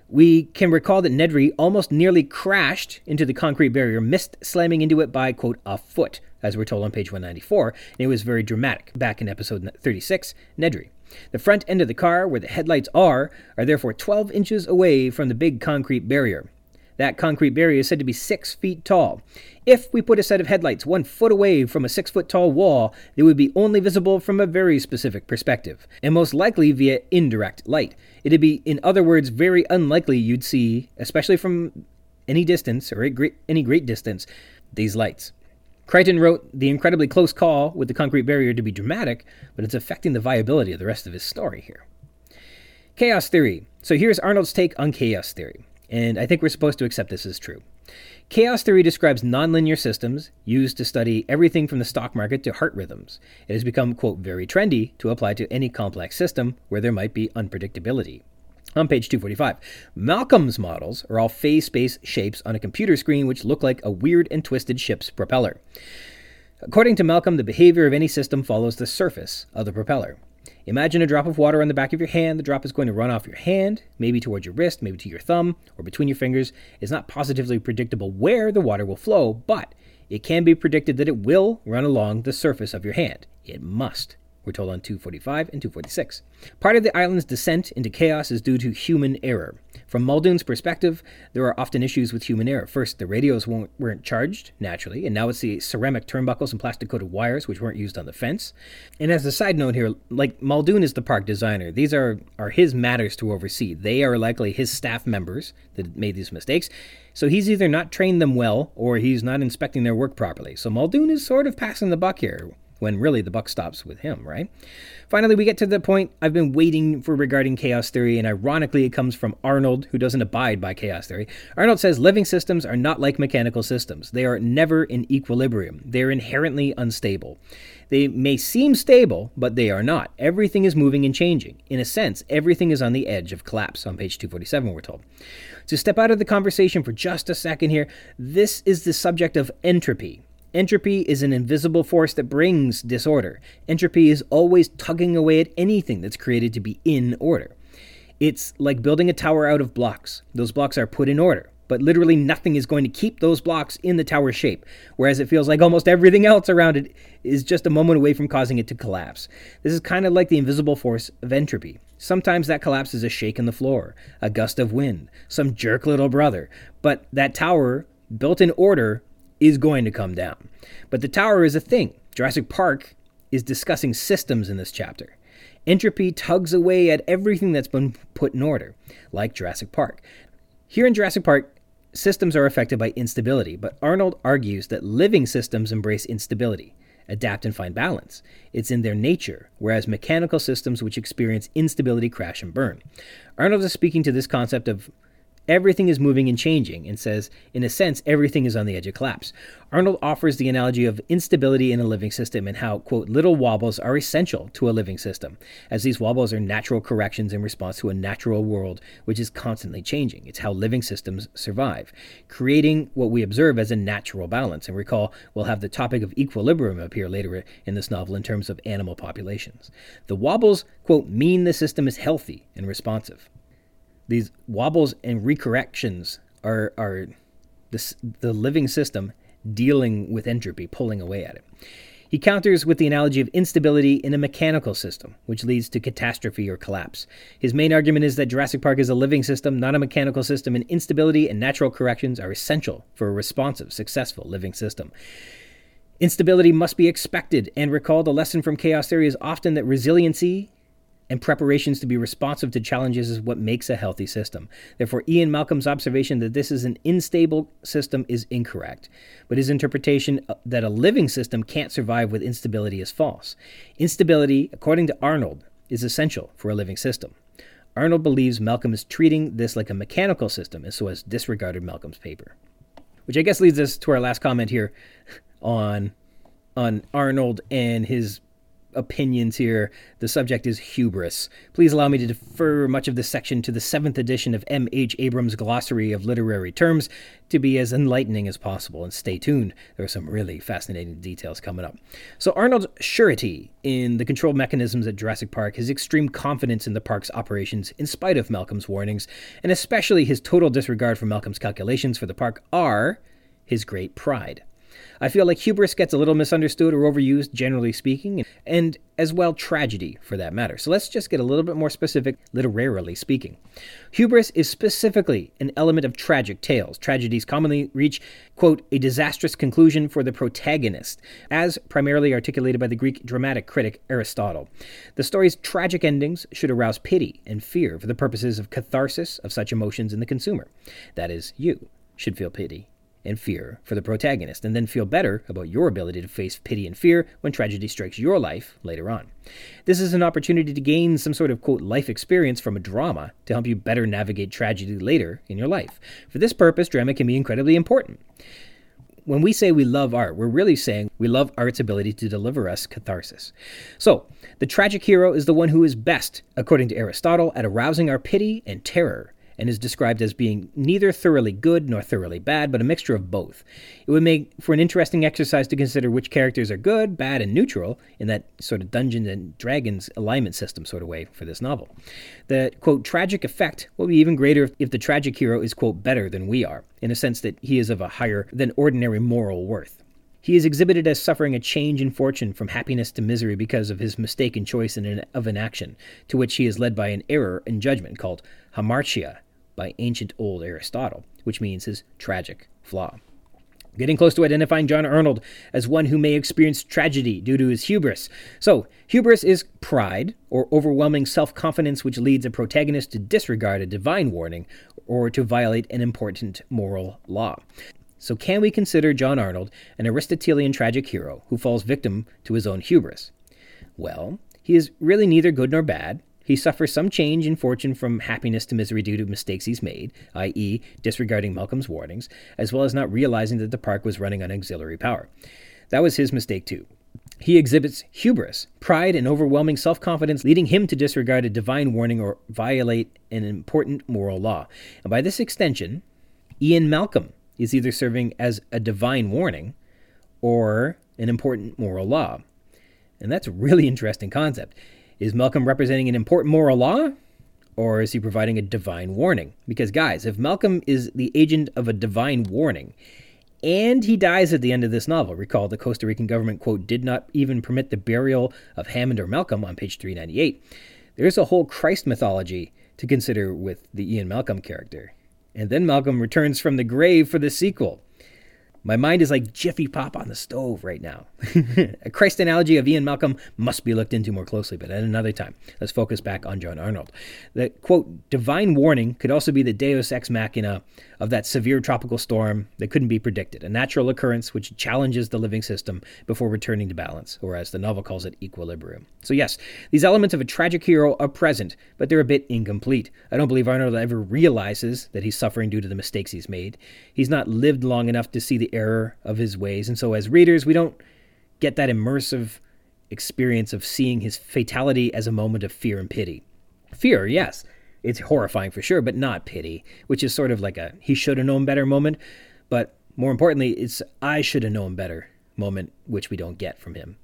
We can recall that Nedry almost nearly crashed into the concrete barrier, missed slamming into it by, quote, a foot, as we're told on page 194, and it was very dramatic. Back in episode 36, Nedry. The front end of the car, where the headlights are, are therefore 12 inches away from the big concrete barrier. That concrete barrier is said to be six feet tall. If we put a set of headlights one foot away from a six foot tall wall, they would be only visible from a very specific perspective, and most likely via indirect light. It'd be, in other words, very unlikely you'd see, especially from any distance or any great distance, these lights. Crichton wrote the incredibly close call with the concrete barrier to be dramatic, but it's affecting the viability of the rest of his story here. Chaos theory. So here's Arnold's take on chaos theory and I think we're supposed to accept this as true. Chaos theory describes nonlinear systems used to study everything from the stock market to heart rhythms. It has become, quote, very trendy to apply to any complex system where there might be unpredictability. On page 245, Malcolm's models are all phase space shapes on a computer screen which look like a weird and twisted ship's propeller. According to Malcolm, the behavior of any system follows the surface of the propeller. Imagine a drop of water on the back of your hand. The drop is going to run off your hand, maybe towards your wrist, maybe to your thumb, or between your fingers. It's not positively predictable where the water will flow, but it can be predicted that it will run along the surface of your hand. It must. We're told on 245 and 246. Part of the island's descent into chaos is due to human error. From Muldoon's perspective, there are often issues with human error. First, the radios weren't charged, naturally, and now it's the ceramic turnbuckles and plastic coated wires which weren't used on the fence. And as a side note here, like Muldoon is the park designer, these are, are his matters to oversee. They are likely his staff members that made these mistakes. So he's either not trained them well or he's not inspecting their work properly. So Muldoon is sort of passing the buck here. When really the buck stops with him, right? Finally, we get to the point I've been waiting for regarding chaos theory, and ironically, it comes from Arnold, who doesn't abide by chaos theory. Arnold says living systems are not like mechanical systems, they are never in equilibrium, they are inherently unstable. They may seem stable, but they are not. Everything is moving and changing. In a sense, everything is on the edge of collapse, on page 247, we're told. To step out of the conversation for just a second here, this is the subject of entropy. Entropy is an invisible force that brings disorder. Entropy is always tugging away at anything that's created to be in order. It's like building a tower out of blocks. Those blocks are put in order, but literally nothing is going to keep those blocks in the tower shape, whereas it feels like almost everything else around it is just a moment away from causing it to collapse. This is kind of like the invisible force of entropy. Sometimes that collapse is a shake in the floor, a gust of wind, some jerk little brother, but that tower, built in order, is going to come down. But the tower is a thing. Jurassic Park is discussing systems in this chapter. Entropy tugs away at everything that's been put in order, like Jurassic Park. Here in Jurassic Park, systems are affected by instability, but Arnold argues that living systems embrace instability, adapt, and find balance. It's in their nature, whereas mechanical systems which experience instability crash and burn. Arnold is speaking to this concept of Everything is moving and changing, and says, in a sense, everything is on the edge of collapse. Arnold offers the analogy of instability in a living system and how, quote, little wobbles are essential to a living system, as these wobbles are natural corrections in response to a natural world which is constantly changing. It's how living systems survive, creating what we observe as a natural balance. And recall, we'll have the topic of equilibrium appear later in this novel in terms of animal populations. The wobbles, quote, mean the system is healthy and responsive these wobbles and recorrections are are the, the living system dealing with entropy, pulling away at it. He counters with the analogy of instability in a mechanical system, which leads to catastrophe or collapse. His main argument is that Jurassic Park is a living system, not a mechanical system, and instability and natural corrections are essential for a responsive, successful living system. Instability must be expected, and recall the lesson from chaos theory is often that resiliency and preparations to be responsive to challenges is what makes a healthy system. Therefore, Ian Malcolm's observation that this is an unstable system is incorrect, but his interpretation uh, that a living system can't survive with instability is false. Instability, according to Arnold, is essential for a living system. Arnold believes Malcolm is treating this like a mechanical system and so has disregarded Malcolm's paper. Which I guess leads us to our last comment here on on Arnold and his opinions here. The subject is hubris. Please allow me to defer much of this section to the seventh edition of M. H. Abrams' Glossary of Literary Terms to be as enlightening as possible. And stay tuned, there are some really fascinating details coming up. So, Arnold's surety in the control mechanisms at Jurassic Park, his extreme confidence in the park's operations in spite of Malcolm's warnings, and especially his total disregard for Malcolm's calculations for the park are his great pride. I feel like hubris gets a little misunderstood or overused, generally speaking, and as well tragedy for that matter. So let's just get a little bit more specific, literarily speaking. Hubris is specifically an element of tragic tales. Tragedies commonly reach, quote, a disastrous conclusion for the protagonist, as primarily articulated by the Greek dramatic critic Aristotle. The story's tragic endings should arouse pity and fear for the purposes of catharsis of such emotions in the consumer. That is, you should feel pity and fear for the protagonist, and then feel better about your ability to face pity and fear when tragedy strikes your life later on. This is an opportunity to gain some sort of quote life experience from a drama to help you better navigate tragedy later in your life. For this purpose, drama can be incredibly important. When we say we love art, we're really saying we love art's ability to deliver us catharsis. So, the tragic hero is the one who is best, according to Aristotle, at arousing our pity and terror and is described as being neither thoroughly good nor thoroughly bad, but a mixture of both. It would make for an interesting exercise to consider which characters are good, bad, and neutral in that sort of Dungeons and Dragons alignment system sort of way for this novel. The quote tragic effect will be even greater if the tragic hero is quote better than we are, in a sense that he is of a higher than ordinary moral worth. He is exhibited as suffering a change in fortune from happiness to misery because of his mistaken choice in an, of an action, to which he is led by an error in judgment called hamartia, by ancient old Aristotle, which means his tragic flaw. Getting close to identifying John Arnold as one who may experience tragedy due to his hubris. So, hubris is pride or overwhelming self confidence which leads a protagonist to disregard a divine warning or to violate an important moral law. So, can we consider John Arnold an Aristotelian tragic hero who falls victim to his own hubris? Well, he is really neither good nor bad. He suffers some change in fortune from happiness to misery due to mistakes he's made, i.e., disregarding Malcolm's warnings, as well as not realizing that the park was running on auxiliary power. That was his mistake, too. He exhibits hubris, pride, and overwhelming self confidence, leading him to disregard a divine warning or violate an important moral law. And by this extension, Ian Malcolm is either serving as a divine warning or an important moral law. And that's a really interesting concept. Is Malcolm representing an important moral law? Or is he providing a divine warning? Because, guys, if Malcolm is the agent of a divine warning, and he dies at the end of this novel. Recall the Costa Rican government, quote, did not even permit the burial of Hammond or Malcolm on page 398. There's a whole Christ mythology to consider with the Ian Malcolm character. And then Malcolm returns from the grave for the sequel. My mind is like Jiffy Pop on the stove right now. a Christ analogy of Ian Malcolm must be looked into more closely, but at another time. Let's focus back on John Arnold. The quote, divine warning could also be the deus ex machina of that severe tropical storm that couldn't be predicted, a natural occurrence which challenges the living system before returning to balance, or as the novel calls it, equilibrium. So, yes, these elements of a tragic hero are present, but they're a bit incomplete. I don't believe Arnold ever realizes that he's suffering due to the mistakes he's made. He's not lived long enough to see the error of his ways, and so as readers, we don't get that immersive experience of seeing his fatality as a moment of fear and pity. Fear, yes, it's horrifying for sure, but not pity, which is sort of like a he should have known better moment. But more importantly, it's I should have known better moment, which we don't get from him.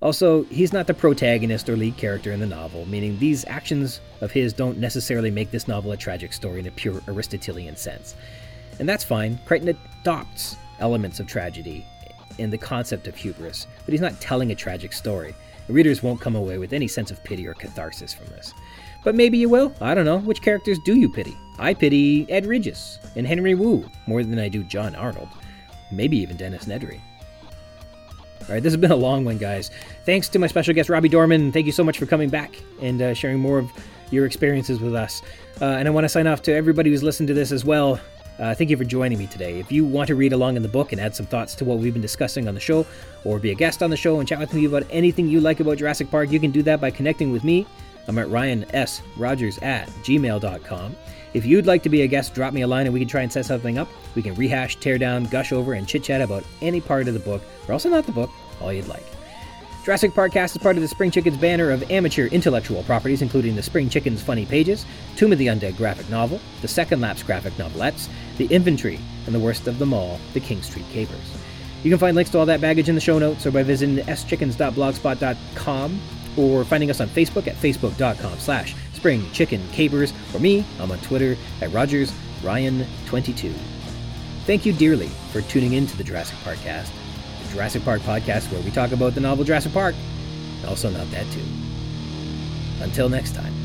Also, he's not the protagonist or lead character in the novel, meaning these actions of his don't necessarily make this novel a tragic story in a pure Aristotelian sense. And that's fine. Crichton adopts elements of tragedy and the concept of hubris, but he's not telling a tragic story. The readers won't come away with any sense of pity or catharsis from this. But maybe you will. I don't know. Which characters do you pity? I pity Ed Regis and Henry Wu more than I do John Arnold. Maybe even Dennis Nedry. All right, this has been a long one, guys. Thanks to my special guest, Robbie Dorman. Thank you so much for coming back and uh, sharing more of your experiences with us. Uh, and I want to sign off to everybody who's listened to this as well. Uh, thank you for joining me today. If you want to read along in the book and add some thoughts to what we've been discussing on the show, or be a guest on the show and chat with me about anything you like about Jurassic Park, you can do that by connecting with me I'm at Ryan S. Rogers at gmail.com. If you'd like to be a guest, drop me a line and we can try and set something up. We can rehash, tear down, gush over, and chit chat about any part of the book, or also not the book, all you'd like. Jurassic Parkcast is part of the Spring Chickens banner of amateur intellectual properties, including the Spring Chickens Funny Pages, Tomb of the Undead graphic novel, the Second Lapse graphic novelettes, the Infantry, and the worst of them all, the King Street Capers. You can find links to all that baggage in the show notes or by visiting schickens.blogspot.com or finding us on Facebook at facebook.com slash spring chicken capers, me, I'm on Twitter at Rogers Ryan22. Thank you dearly for tuning in to the Jurassic Park cast, the Jurassic Park podcast where we talk about the novel Jurassic Park, also not that too. Until next time.